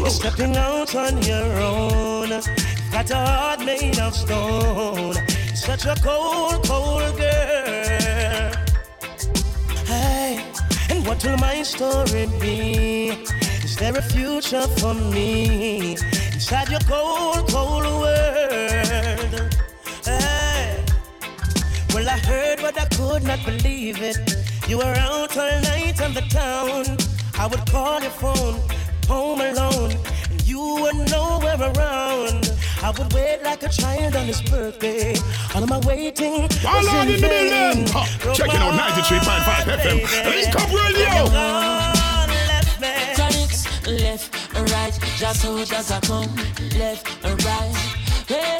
Close. Stepping out on your own. Got a heart made of stone. Such a cold, cold girl. Hey, and what will my story be? Is there a future for me inside your cold, cold world? Hey, well, I heard, but I could not believe it. You were out all night on the town. I would call your phone, home alone, and you were nowhere around. I would wait like a child on his birthday. All of my waiting was All on in in the building. vain. Huh, checking out 93.5 FM. Link up radio. Chronixx, left and right, just soldiers are come, left right. Wait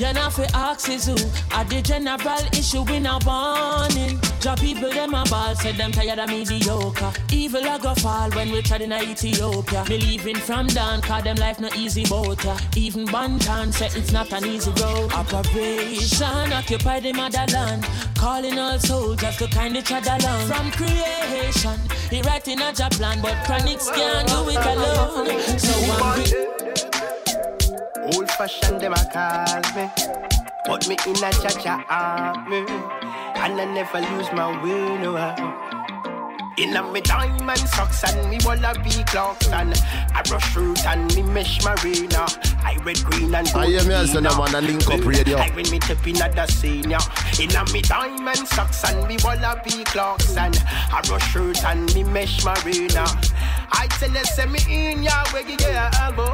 You know fi ask is who? At the general issue we not warning. Job people them a ball Said them tired of mediocre. Evil a go fall when we're tried in Ethiopia. Me leaving from down Cause them life no easy boat Even Banton said it's not an easy road. Operation occupy the motherland. Calling all soldiers to kind each other along. From creation He writing a job plan But Chronixx can't do it alone. So I'm Old fashioned them a call me. Put me in a cha-cha army. And I never lose my way no how. In a me diamond socks and me wallaby clocks and I brush fruit and me mesh marina. I red green and I hear me answer them on the Link Up Radio. I when me tip in at the senior. In a me diamond socks and me wallaby clocks and I brush fruit and me mesh marina. I tell you, send me in ya where you get elbow.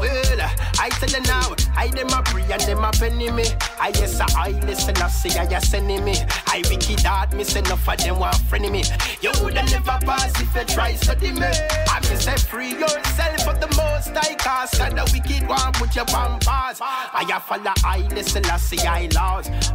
Well, I tell you now, I them a pray and them a penny me. I yes, I listen, I say I send me. I wicked hard me say enough of them want friend me. You woulda never pass if you try study me. I me say free yourself for the most I cast. And the wicked one put your on pause. I have follow I listen, I see I.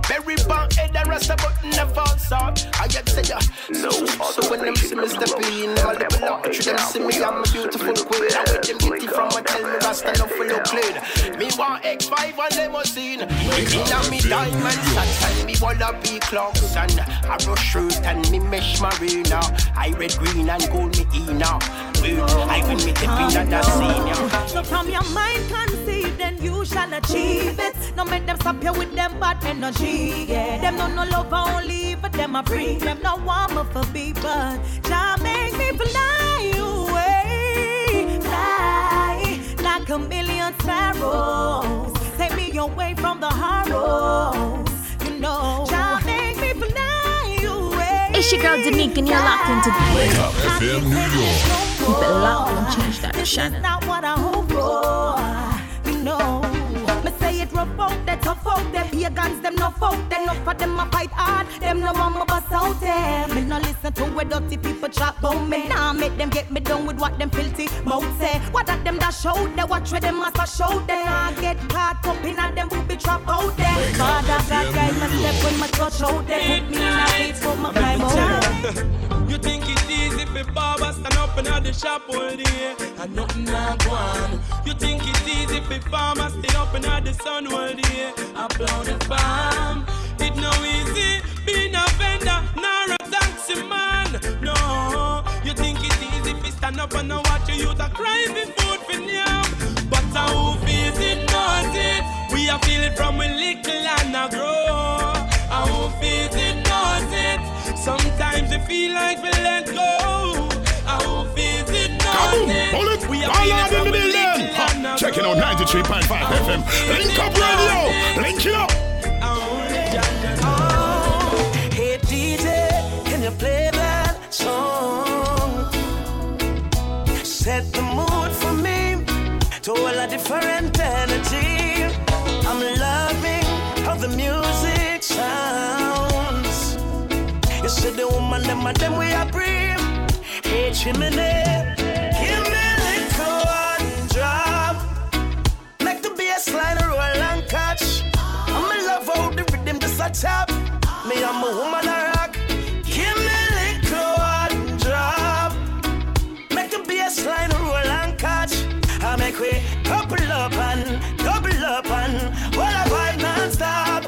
Very bad head the rest but never saw. I uh, get say ya. So, so when them see me step in, them a level up. To them see me, I'm a beautiful queen. And with them get from, I tell me Rasta no for no clean. Me want X5 and limousine. Inna me diamond socks and me wallaby clocks and a rush shirt and me mesh marina. I red, green and gold me ina. I win me tip in the ah. scene. So from your mind conceive, then you shall achieve it. No make them stop you with them bad energy. Yeah. Them no no love only, but them a free. Them no want me for be, but Jah make me fly away, fly like a million sparrows. Take me away from the horrors. You know, It's your girl Danique and you're locked into Wake up, FM New York. Keep it locked and change that to rough out, they tough out, them pagans, them no folk, them no for them a fight hard, them no want me bust out them. Me no listen to where dirty people chat about me. Nah, make them get me done with what them filthy mouth say. What that them that show, they watch where them must show, they nah get caught up in a them booby trap out there. God guide my step when my touch out, they put me in a for my climb out. (laughs) You think it's easy for Baba stand up in the shop all day and nothing not go on. You think it's easy for farmer stay up in the sun all day blow the farm. It no easy being a vendor nor a taxi man. No, you think it's easy for stand up and watch your youth a cry for food for them. But uh, who feels it knows it. We are feel it from a little and a grow. And who feels it knows it. Sometimes it feel like we let go. Who feels it. Bullet, We are ballad in the building. little Ha, and a Checking out 93.5 FM. Link up radio. Link it up. Hey DJ, can you play that song? Set the mood for me to all a different energy. I'm loving how the music sounds. You see the woman, them and them we are bring. Hey chimney, tap. Me I'm a woman a rock. Give me a little one drop. Make the bass line roll and catch. I make we couple up and double up and while I vibe non-stop.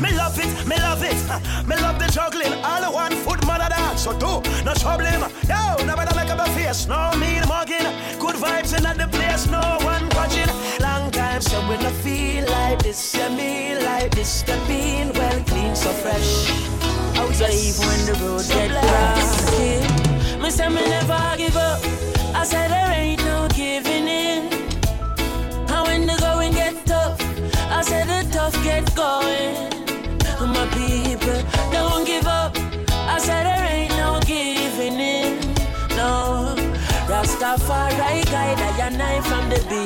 Me love it, me love it. Me love the juggling. All one foot mother dance. So do no trouble him. Yo, never make up a face. No mean mugging. Good vibes in the place. No one watching. Long time so we no feel like this. Yeah, me like this. The so fresh. I was even when the road get rocky. Me say me never give up. I said there ain't no giving in. And when the going get tough, I said the tough get going. My people don't give up. I said there ain't no giving in. No, Rastafari guide I and I from the beginning.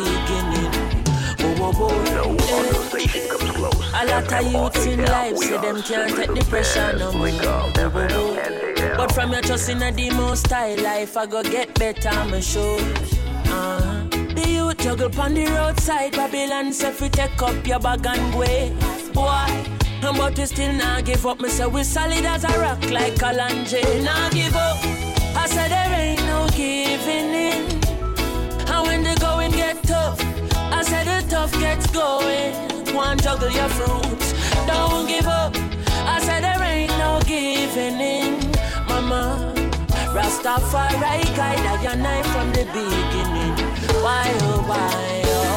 A lot of youths in life say them can't take the pressure no more. But from your trust in the most style life, I go get better, I'm sure. Uh-huh. The youth juggle on the roadside, Babylon say fi take up your bag and go. Boy, but we still not give up. Me say we solid as a rock like Kalanje. Not give up. I said there ain't no giving in. Tough gets going. One juggle your fruits, don't give up. I said there ain't no giving in, mama. Rastafari guide and I from the beginning. Why oh why oh?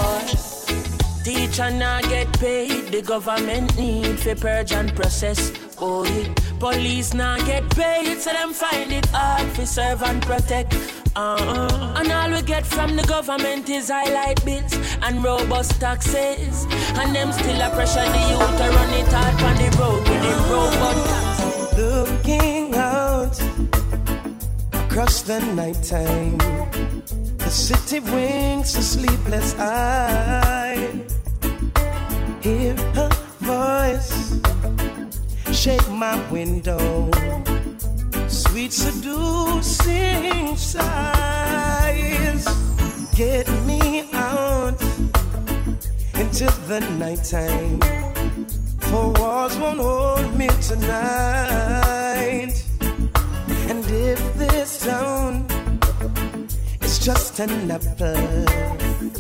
Teacher not get paid, the government need for purge and process. Oh, yeah. police not get paid, so them find it hard for serve and protect. Uh-uh. And all we get from the government is highlight bills and robust taxes. And them still a pressure the youth to run it hard on the road with them robot taxes. Looking out across the nighttime, the city winks a sleepless eye. Hear her voice, shake my window. Sweet seducing sighs get me out into the nighttime. For walls won't hold me tonight. And if this town just an apple.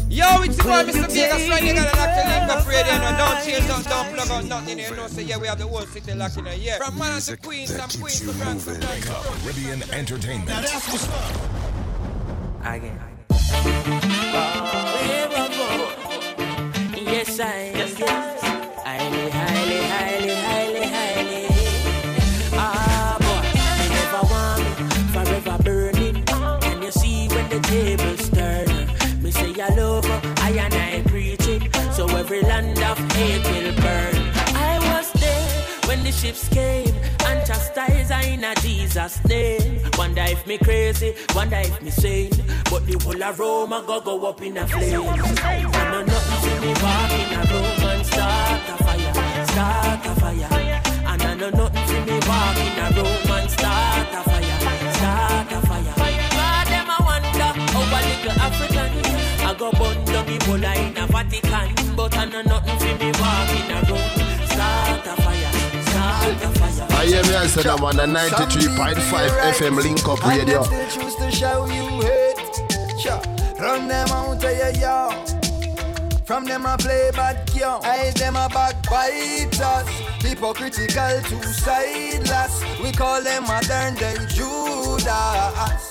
Yo, it's your boy, Mr. Vegas, right here, got a lock the link up radio, and don't change, don't, don't plug out nothing here, no, say, yeah, we have the whole city locked in here. From man to queen, some queens to Bronx, to Bronx. Caribbean Entertainment. Now that's what's up. Again. Yes, I yes, yes. The tables turn, me say I love I and I preaching. So every land of hate will burn. I was there when the ships came and chastised I in a Jesus name. Wonder if me crazy, wonder if me sane. But the whole of Rome a go go up in a flame. I know nothing see me walk in a room and start a fire, start a fire. And I know nothing see me walk in a room and start a fire, a little African I go burn down Ebola in a Vatican, but I know nothing see me walk in a room, start a fire, start a fire. I hear me answer them on the 93.5 FM Link Up Radio. And them choose to show you hate. Sure. Run them out of your yard. From them I play bad girl. I them a backbiters. Hypocritical two sideless. We call them modern day Judas.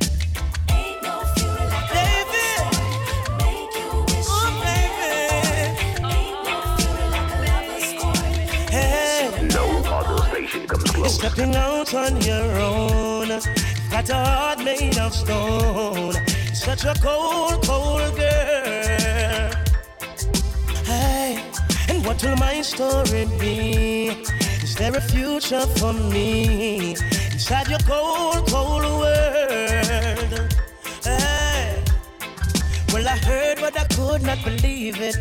You're stepping out on your own. Got a heart made of stone. Such a cold, cold girl. Hey, and what will my story be? Is there a future for me inside your cold, cold world? Hey, well, I heard, but I could not believe it.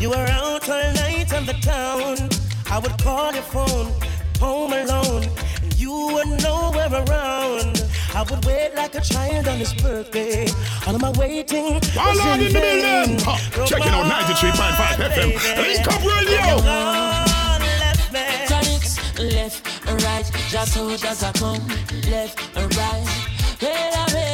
You were out all night on the town. I would call your phone, home alone, and you were nowhere around. I would wait like a child on his birthday. All of my waiting was All on in in the vain. building. Huh, Broke checking out 93.5 heart, FM. baby. Link up radio. Tonics, left and right, just how does I come, left right. Wait a wait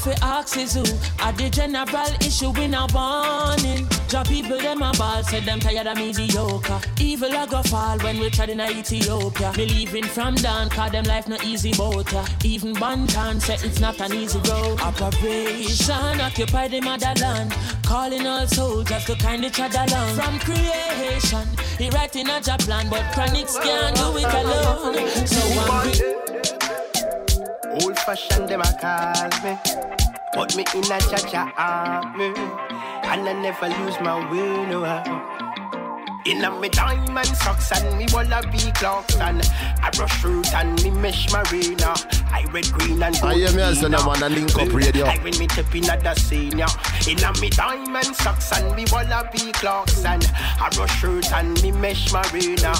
fi ask is who? At the general issue we not warning. Job people them a ball Said them tired of mediocre. Evil a go fall when we tried in Ethiopia. Believing from down Cause them life no easy boat ya Even Banton said it's not an easy road. Operation occupy the motherland. Calling all soldiers to kind each other along From creation He writing a job plan But Chronixx can't do it alone. So I'm Old fashioned them a call me. Put me in a cha-cha army. And I never lose my will, no. In a me diamond socks and me wallaby clocks and I brush root and me mesh marina. I red green and I hear me answer them on the Link Up Radio. I when me step in at the yeah. In a me diamond socks and me wallaby clocks and I brush root and me mesh marina.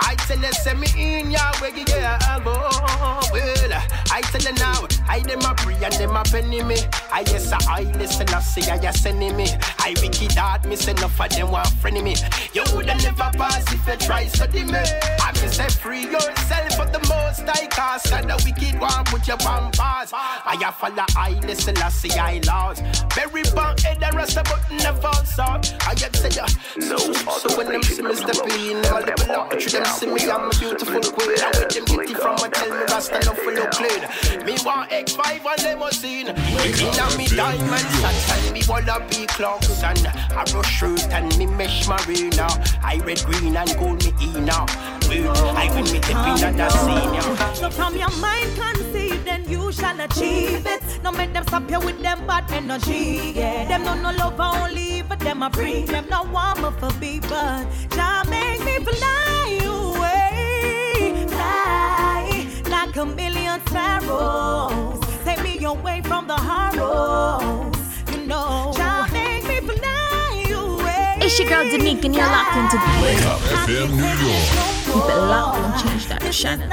I tell you, send me in, yeah, where you get elbow. Well, I tell you now, I them a pray and them a penny me. I yes I listen I see I sending me. I wicked heart me say enough of them want friend me. You woulda never pass if you try study me. I me say free yourself for the most I cast and the wicked one put your bomb pass. I a follow I listen I see I laws. Very bad head the rest of button never saw. I get say ya. No So when them see me step in, them a level up. Should them see me I'm a beautiful queen. I with them get it from a tell me rasta no for no clean. Me want X5 and limousine. Inna me diamond socks and me wallaby clocks and I rush shirt and me mesh marina. I red, green and gold me ina. I win me the pin and the senior. So from your mind conceive, then you shall achieve it. No make them stop you with them bad energy. Yeah. Them no no love only, but them a free. Them no want me for be, but Jah make me fly away, fly like a million sparrows. Take me away from the horrors. You know, Jah your girl Danique and you're locked into Wake Up FM New York. Keep it loud and change that This channel.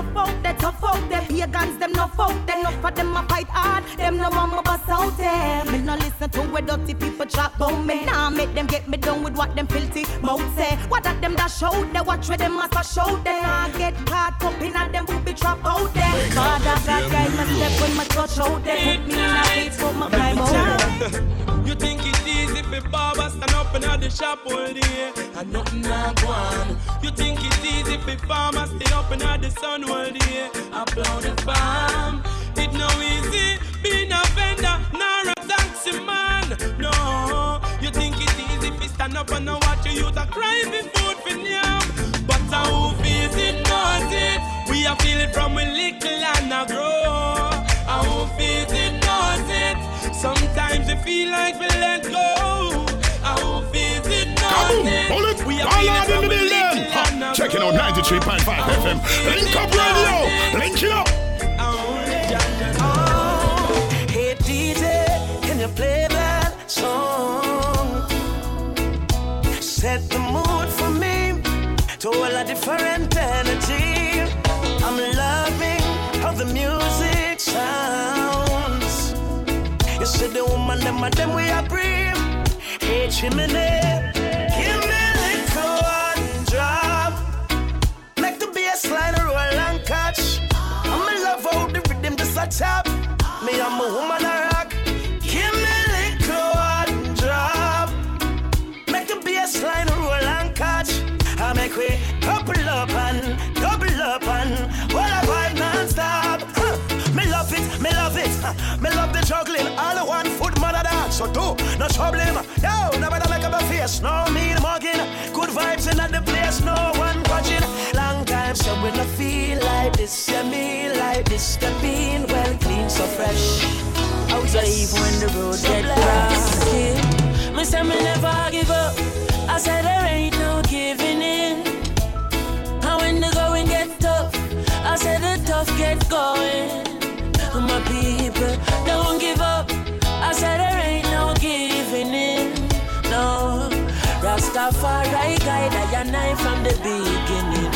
Rough out, they tough out, they pagans, them no folk, they no for them a fight hard, them no want me bust out them. Me no listen to where dirty people chat about me. Nah, make them get me done with what them filthy mouth say. What that them that show, they watch where them must a show, they nah get caught up in a them booby trap out there. Father God guide me step when my touch out there, put me in a place for my climb out. You think it's easy for barbers stand up in the shop all day and nothing not on. You think it's easy for farmers stay up in the sun all day and blow the farm. It no easy being a vendor, nor a taxi man. No, you think it's easy for stand up and watch your youth a cry for food for them. But uh, who feels it knows it. We are feel it from we little and a grow. And who feels it. Sometimes we feel like we let go. And who feels it it. Bullet, We are it in the building. Checking out 93.5 FM. Link up radio. Link it up. Hey DJ, can you play that song? Set the mood for me to all a different the them and them we are bring. Hey chimney, give me a little one drop. Make the bass line roll and catch. I'm in love how the rhythm just a tap. Me, I'm a woman no trouble him. Yo, nobody like a face. No mean mugging. Good vibes in the place. No one watching. Long time so we no feel like this. Yeah, me like this. The bean well clean, so fresh. Oh, Outside even when the road get rocky. Me say me never give up. I said there ain't no giving in. And when the going get tough, I said the tough get going. My people don't Rastafari guide I and I from the beginning.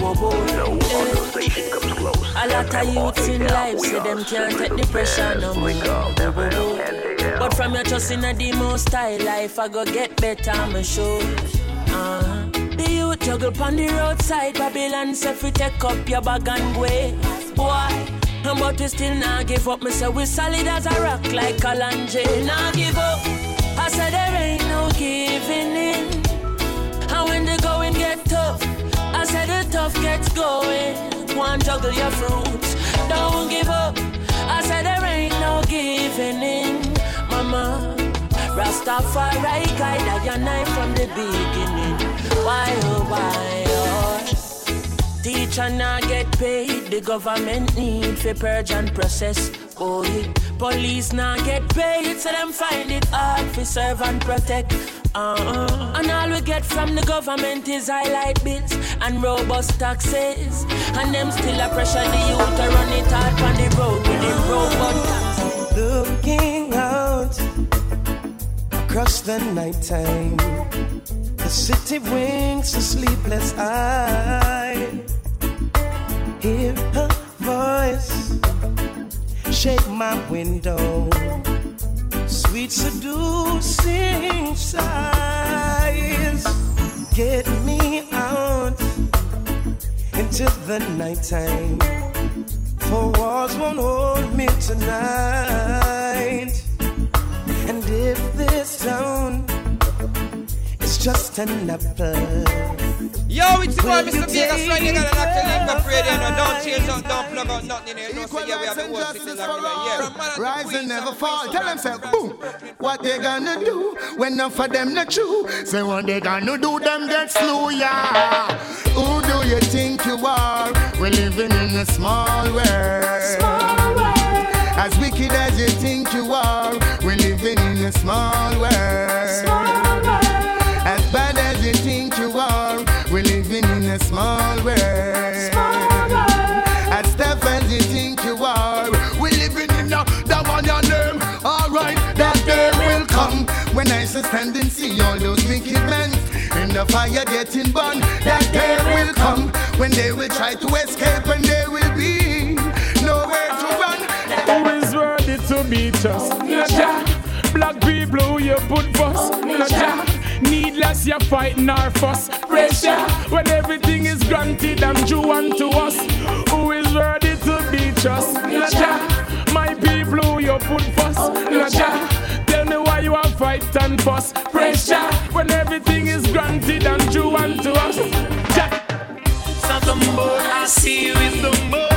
Whoa, whoa, whoa. No other station comes close. A lot of youths in life say them can't take the pressure no more. But from your trust in the most style life, I go get better, I'm sure. Uh-huh. The youth juggle on the roadside, Babylon say fi take up your bag and way. Boy, but we still not give up. Me say we solid as a rock like Kalanje. Nah give up. I said there ain't no giving in. And when the going get tough, I said the tough gets going. One juggle your fruits, don't give up. I said there ain't no giving in, mama. Rastafari guide I and I from the beginning. Why oh why oh? Teacher not get paid, the government need for purge and process. Oh, Boy, police not get paid, so them find it hard fi serve and protect. Uh, And all we get from the government is highlight bills and robust taxes. And them still a pressure the youth to run it hard on the road with the robot taxes. Looking out across the nighttime, the city winks a sleepless eye. Hear her voice shake my window Sweet seducing sighs get me out into the nighttime. For walls won't hold me tonight. And if this town is just an apple. Yo, it's your boy, Mr. Vegas, right here, got an actor named Buff Radio, no, don't change out, don't plug out nothing in here, no, so yeah, we have the whole city in here. From man Rise and never fall. Tell them, say, boom. What they gonna do when none for them not true? Say, what they gonna do, them get slew, yeah. Who do you think you are? We're living in a small world. Small world. As wicked as you think you are, we're living in a small world. Small world. As bad as you think you are, we're living in a small world. Small world. As tough as you think you are, we're living in a that one your name. Alright, that day will come when I shall stand and see all those wicked men in the fire getting burned. That day will come when they will try to escape and there will be nowhere to run. Who is worthy to be just? Naja. Black people who you put first. Naja. Needless you fighting our fuss. Pressure when everything is granted and due unto us. Who is worthy to be just? Naja. My people who you put first. Naja. Tell me why you are fight and fuss. Pressure when everything is granted and due unto us. Ja. So the more I see you, is the more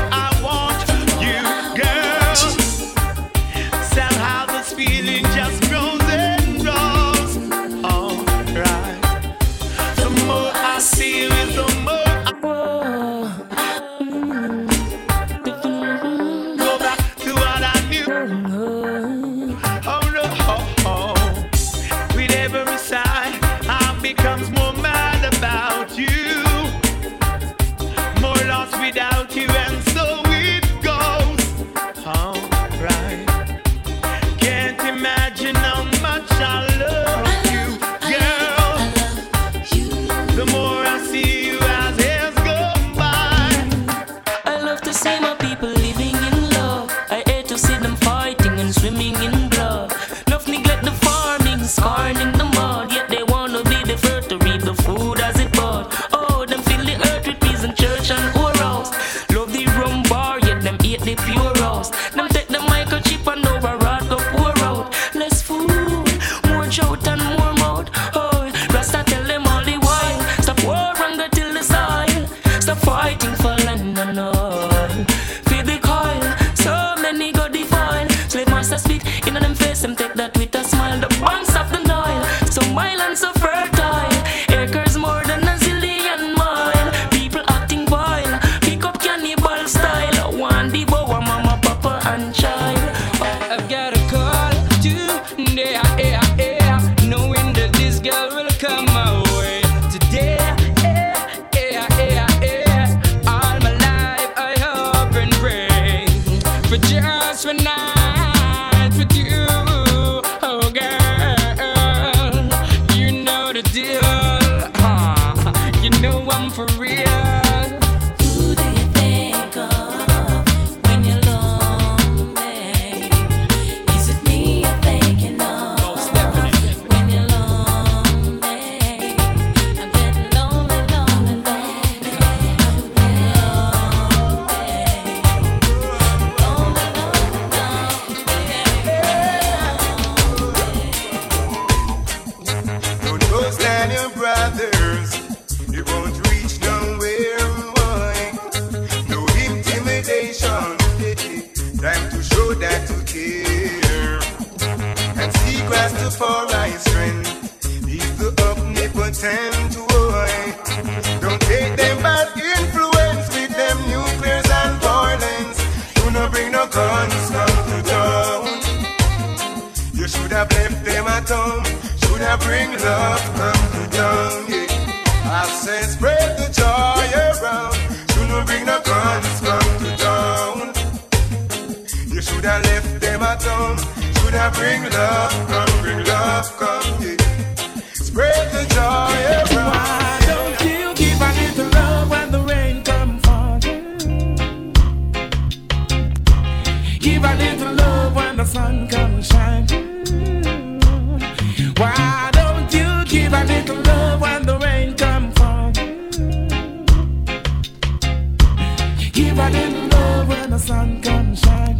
Give her them love when the sun can shine.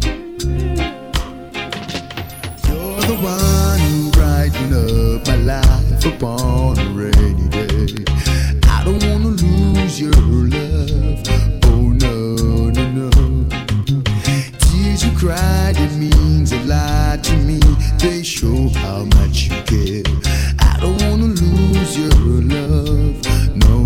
You're the one who brighten up my life upon a rainy day. I don't wanna lose your love. Oh no, no, no. Tears you cried, it means a lot to me. They show how much you care. I don't wanna lose your love. No,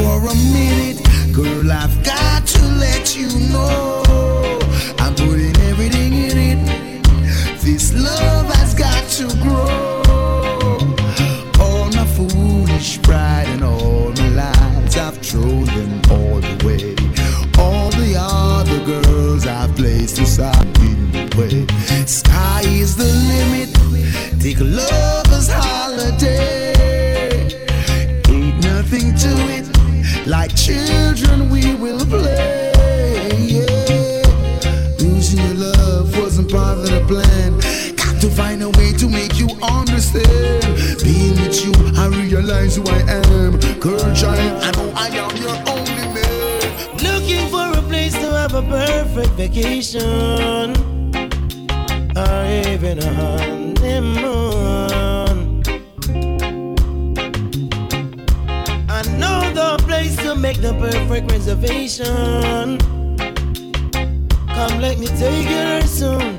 for a minute, girl. I've got to let you know realize who I am. Girl, child, I know I am your only man. Looking for a place to have a perfect vacation. Or even a honeymoon. I know the place to make the perfect reservation. Come, let me take you there soon.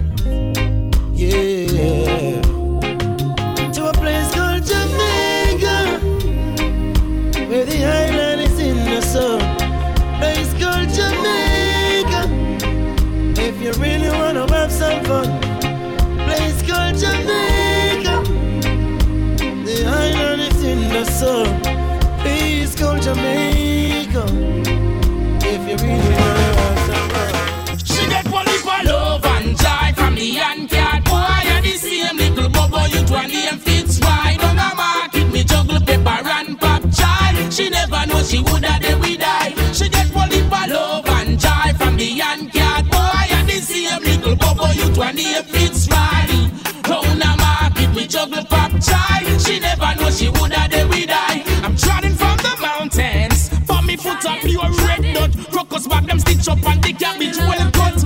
Bubble you to a name fits right. On the market, me juggle pop child. She never know she woulda they we die. I'm trotting from the mountains. For me foot up pure red nut. Crocus back them stitch up and the cabbage well cut.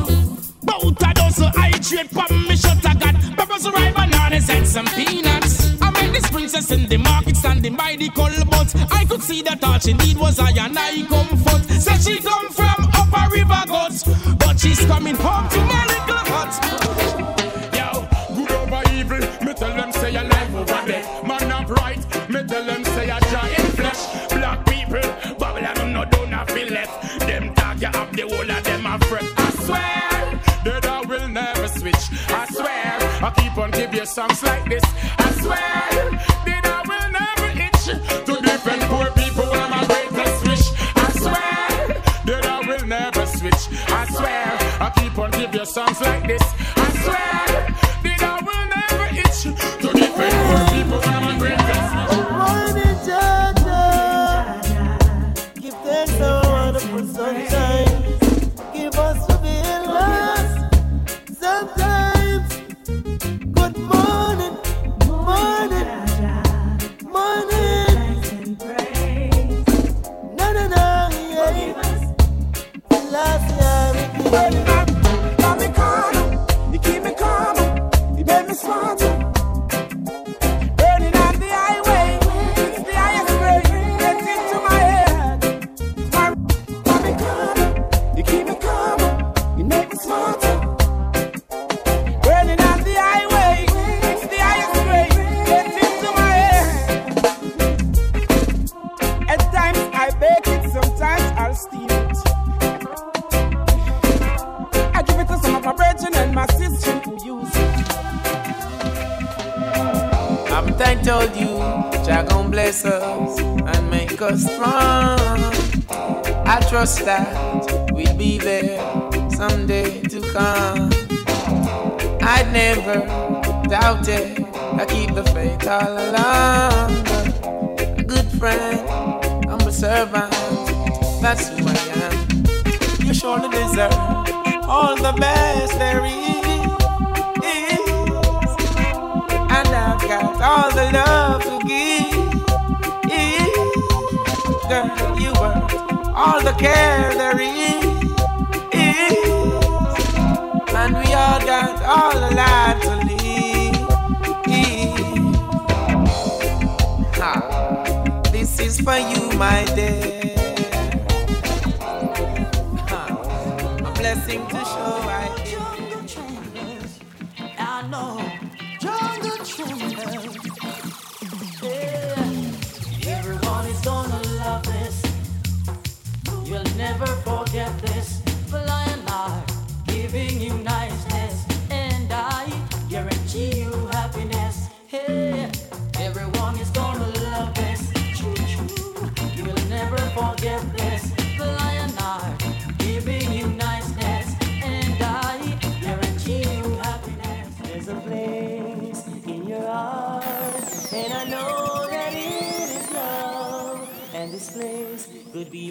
Bout a dozen I trade for me shut I got peppers, ripe bananas and some peanuts. I met this princess in the market standing by the culvert. I could see that all she need was I and I comfort. Said she come from upper river goats, but she's coming home to my little hut. On you songs like this. I swear, that I will never itch to defend poor people when my greatest wish. I swear, that I will never switch. I swear, I keep on you songs like this.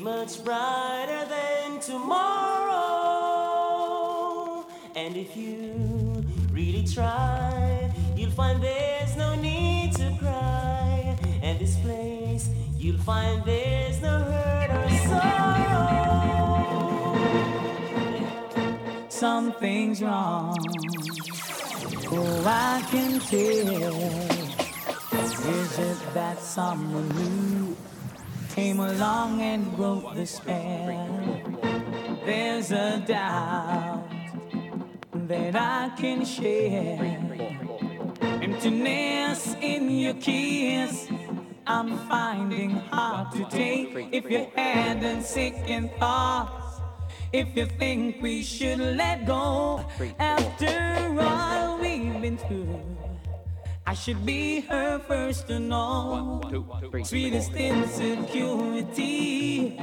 Much brighter than tomorrow. And if you really try, you'll find there's no need to cry. And this place, you'll find there's no hurt or sorrow. Something's wrong. Oh, I can tell. Is it that someone new came along and broke the spell? There's a doubt that I can share. Emptiness in your kiss. I'm finding hard to take if you hadn't second thoughts. If you think we should let go after all we've been through, I should be her first to know. Sweetest insecurity,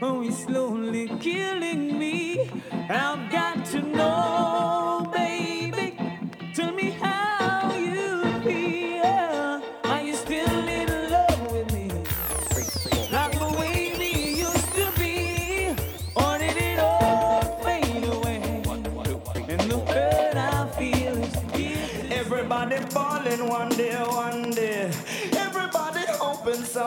oh, it's slowly killing me. I've got to know, baby.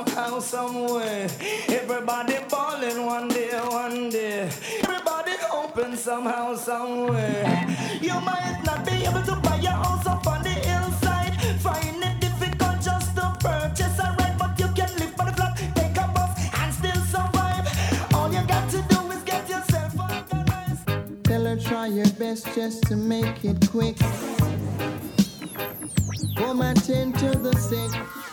Somehow, somewhere. Everybody falling one day, one day. Everybody hoping somehow, somewhere. You might not be able to buy your house up on the hillside. Find it difficult just to purchase a rent, but you can live on the flat, take a bus, and still survive. All you got to do is get yourself organized. Tell her try your best just to make it quick. Home attend to the sick.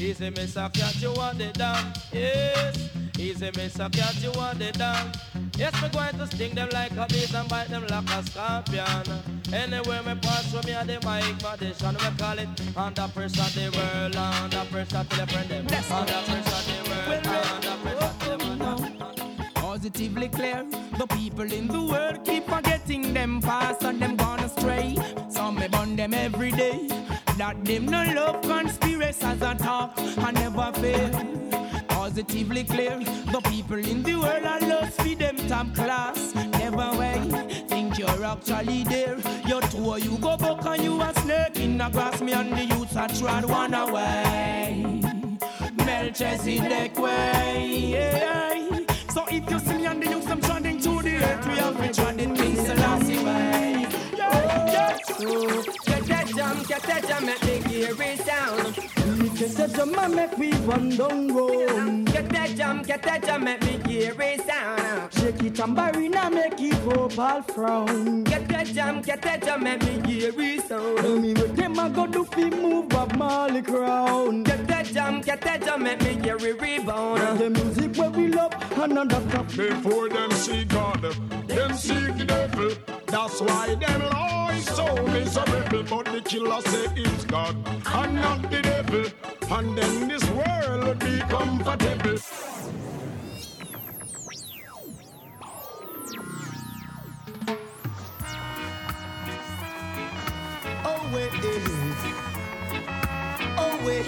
Easy, Miss a cat, you want it down. Yes. Easy, Miss a cat, you want it down. Yes, me going to sting them like a bees and bite them like a scorpion. Anywhere me pass from me the mic magician, we call it under pressure the world, under pressure to the friend them. Under pressure the world, under pressure the Positively clear, the people in the world keep forgetting them past and them gone astray. Some me burn them every day. That them no love conspiracies and talk I never fail. Positively clear, the people in the world are lost for them top class. Never wait, think you're actually there. Your two you go back and you a snake in the grass. Me and the youths are trod one away. Melchizedek way. Yeah. So if you see me and the youths, I'm trending to the earth. We have to trend in King Selassie way. Yeah, yeah. So, jam, get that jam, make the gear sound. Get that jam make me run down road. Get that jam, get that jam, make me hear it sound. Shake it tambourine make it go all frown. Get that jam, get that jam, make me hear it sound. Tell me what them a go do fi move Bob Marley crown. Get that jam, get that jam, make me hear it rebound. The music where we love another cup. Before them see God, them see the devil. That's why them lies so miserable. But the killer say it's God and not the devil and then this world would be comfortable. Oh, wait, oh, wait.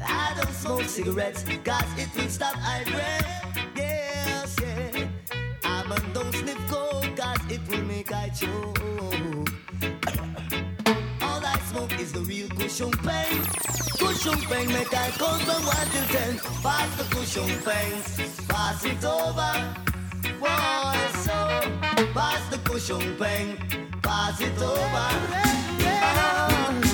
I don't smoke cigarettes, cause it will stop I breath. Yes, yeah. I don't sniff coke, cause it will make I choke the real cushion pain. Cushion pain, make I count from one till ten. Pass the cushion pain, pass it over. Boy, so pass the cushion pain, pass it over. Yeah, yeah.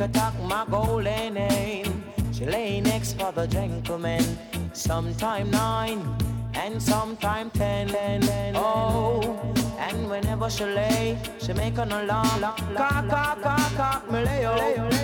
a talk my golden name. She lay next for the gentleman, sometime nine and sometime ten. Oh, and whenever she lay, she make an alarm. Cock, cock, cock, cock, me lay, oh.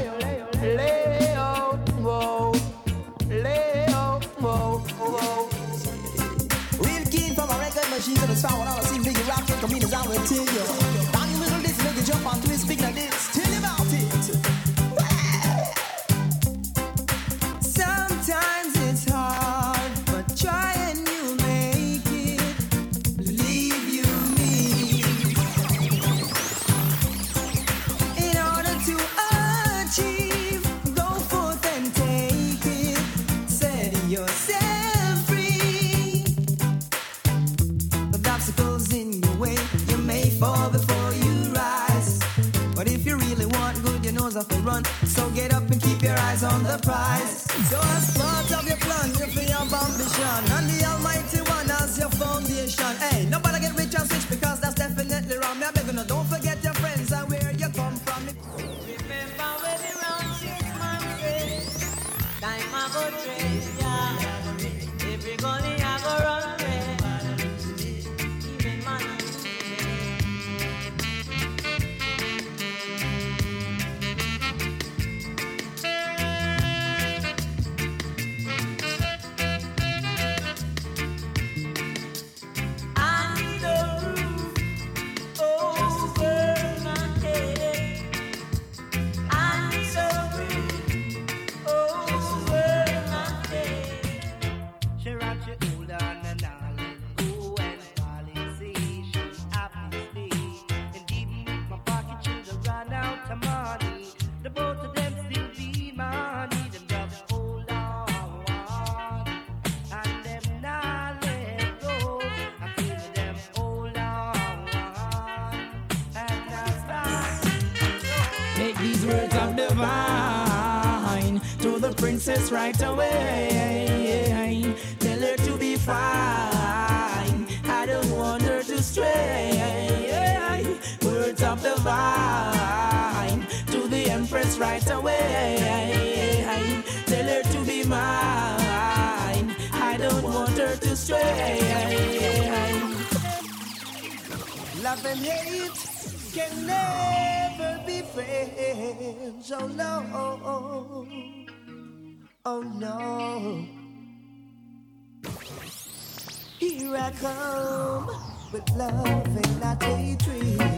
Of divine to the empress right away. Tell her to be mine. I don't want her to stray. Love and hate can never be friends. Oh no. Oh no. Here I come with love and not hatred.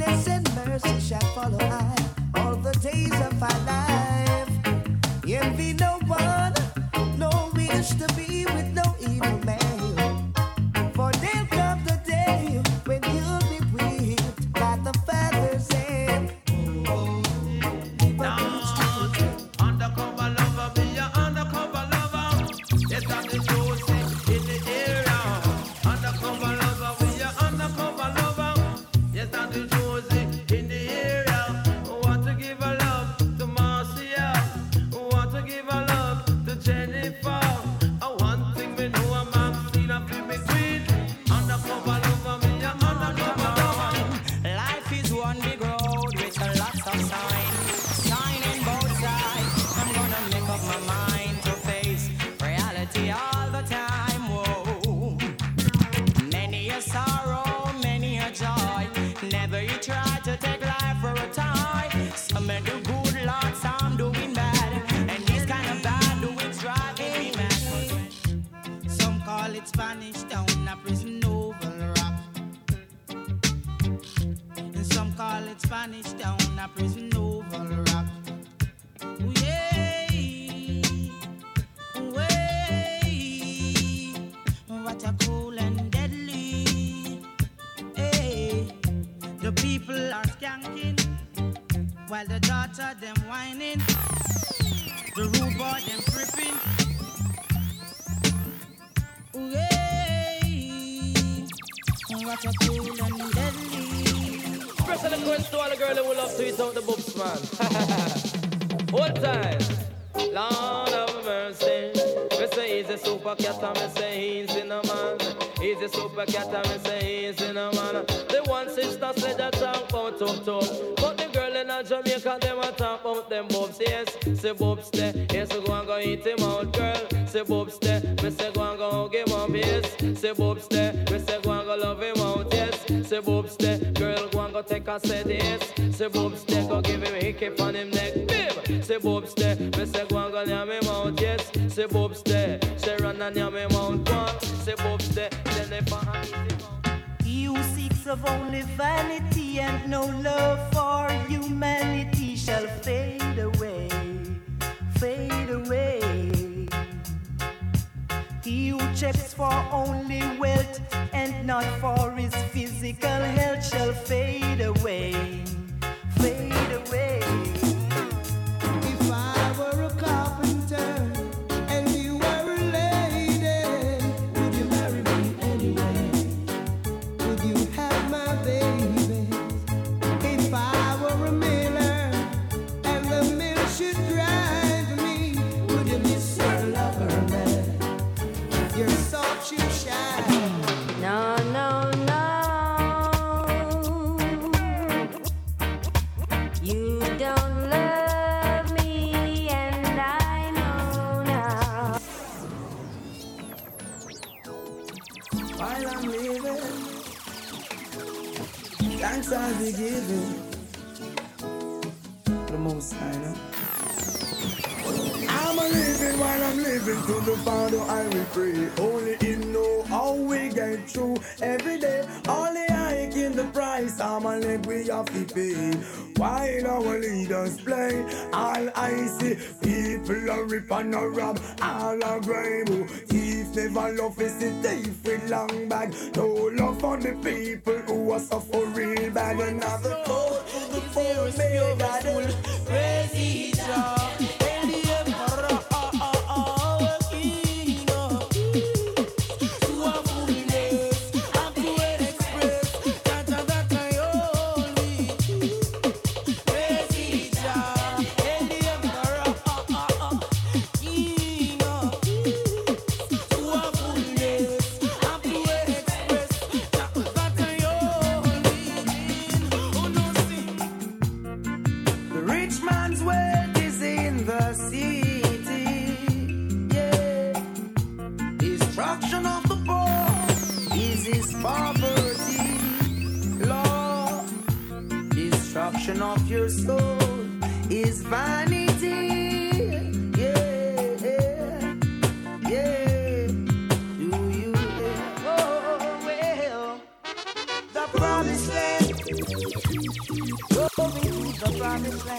And mercy shall follow I all the days of my life. Envy no one, no wish to be cat and me say he's in a man. He's a super cat and me say he's in a man. The one sister said that about tough tough. But the girl in a Jamaica, them a talk about them boobs. Yes, say boobs there. Yes, go and go eat him out, girl. Say boobs there. Me say go and go hug him up. Yes, say boobs there. Me say go and go love him out. Yes, say boobs there. Girl, go and go take a set. Yes, say boobs there. Go give him a hickey on him neck. Bim. Say boobs there. And yam him out. One. Say boobs there. Then they hands him. He who seeks of only vanity and no love for humanity shall fade away, fade away. He who checks for only wealth and not for his physical health shall fade away, fade away. I'm living to the Father I will pray. Only Him know how we get through every day. Only I in the price. I'm a leg we have to pay. While our leaders play, all I see people are rip and a rob, all are grime. Thief never love is the thief with long bag. No love for the people who are suffer real bad. Another call to the poor, may God Praise Jah. The of your soul is vanity. Yeah, yeah. Do you hear? Oh, well, the promised land. Going to the promised land.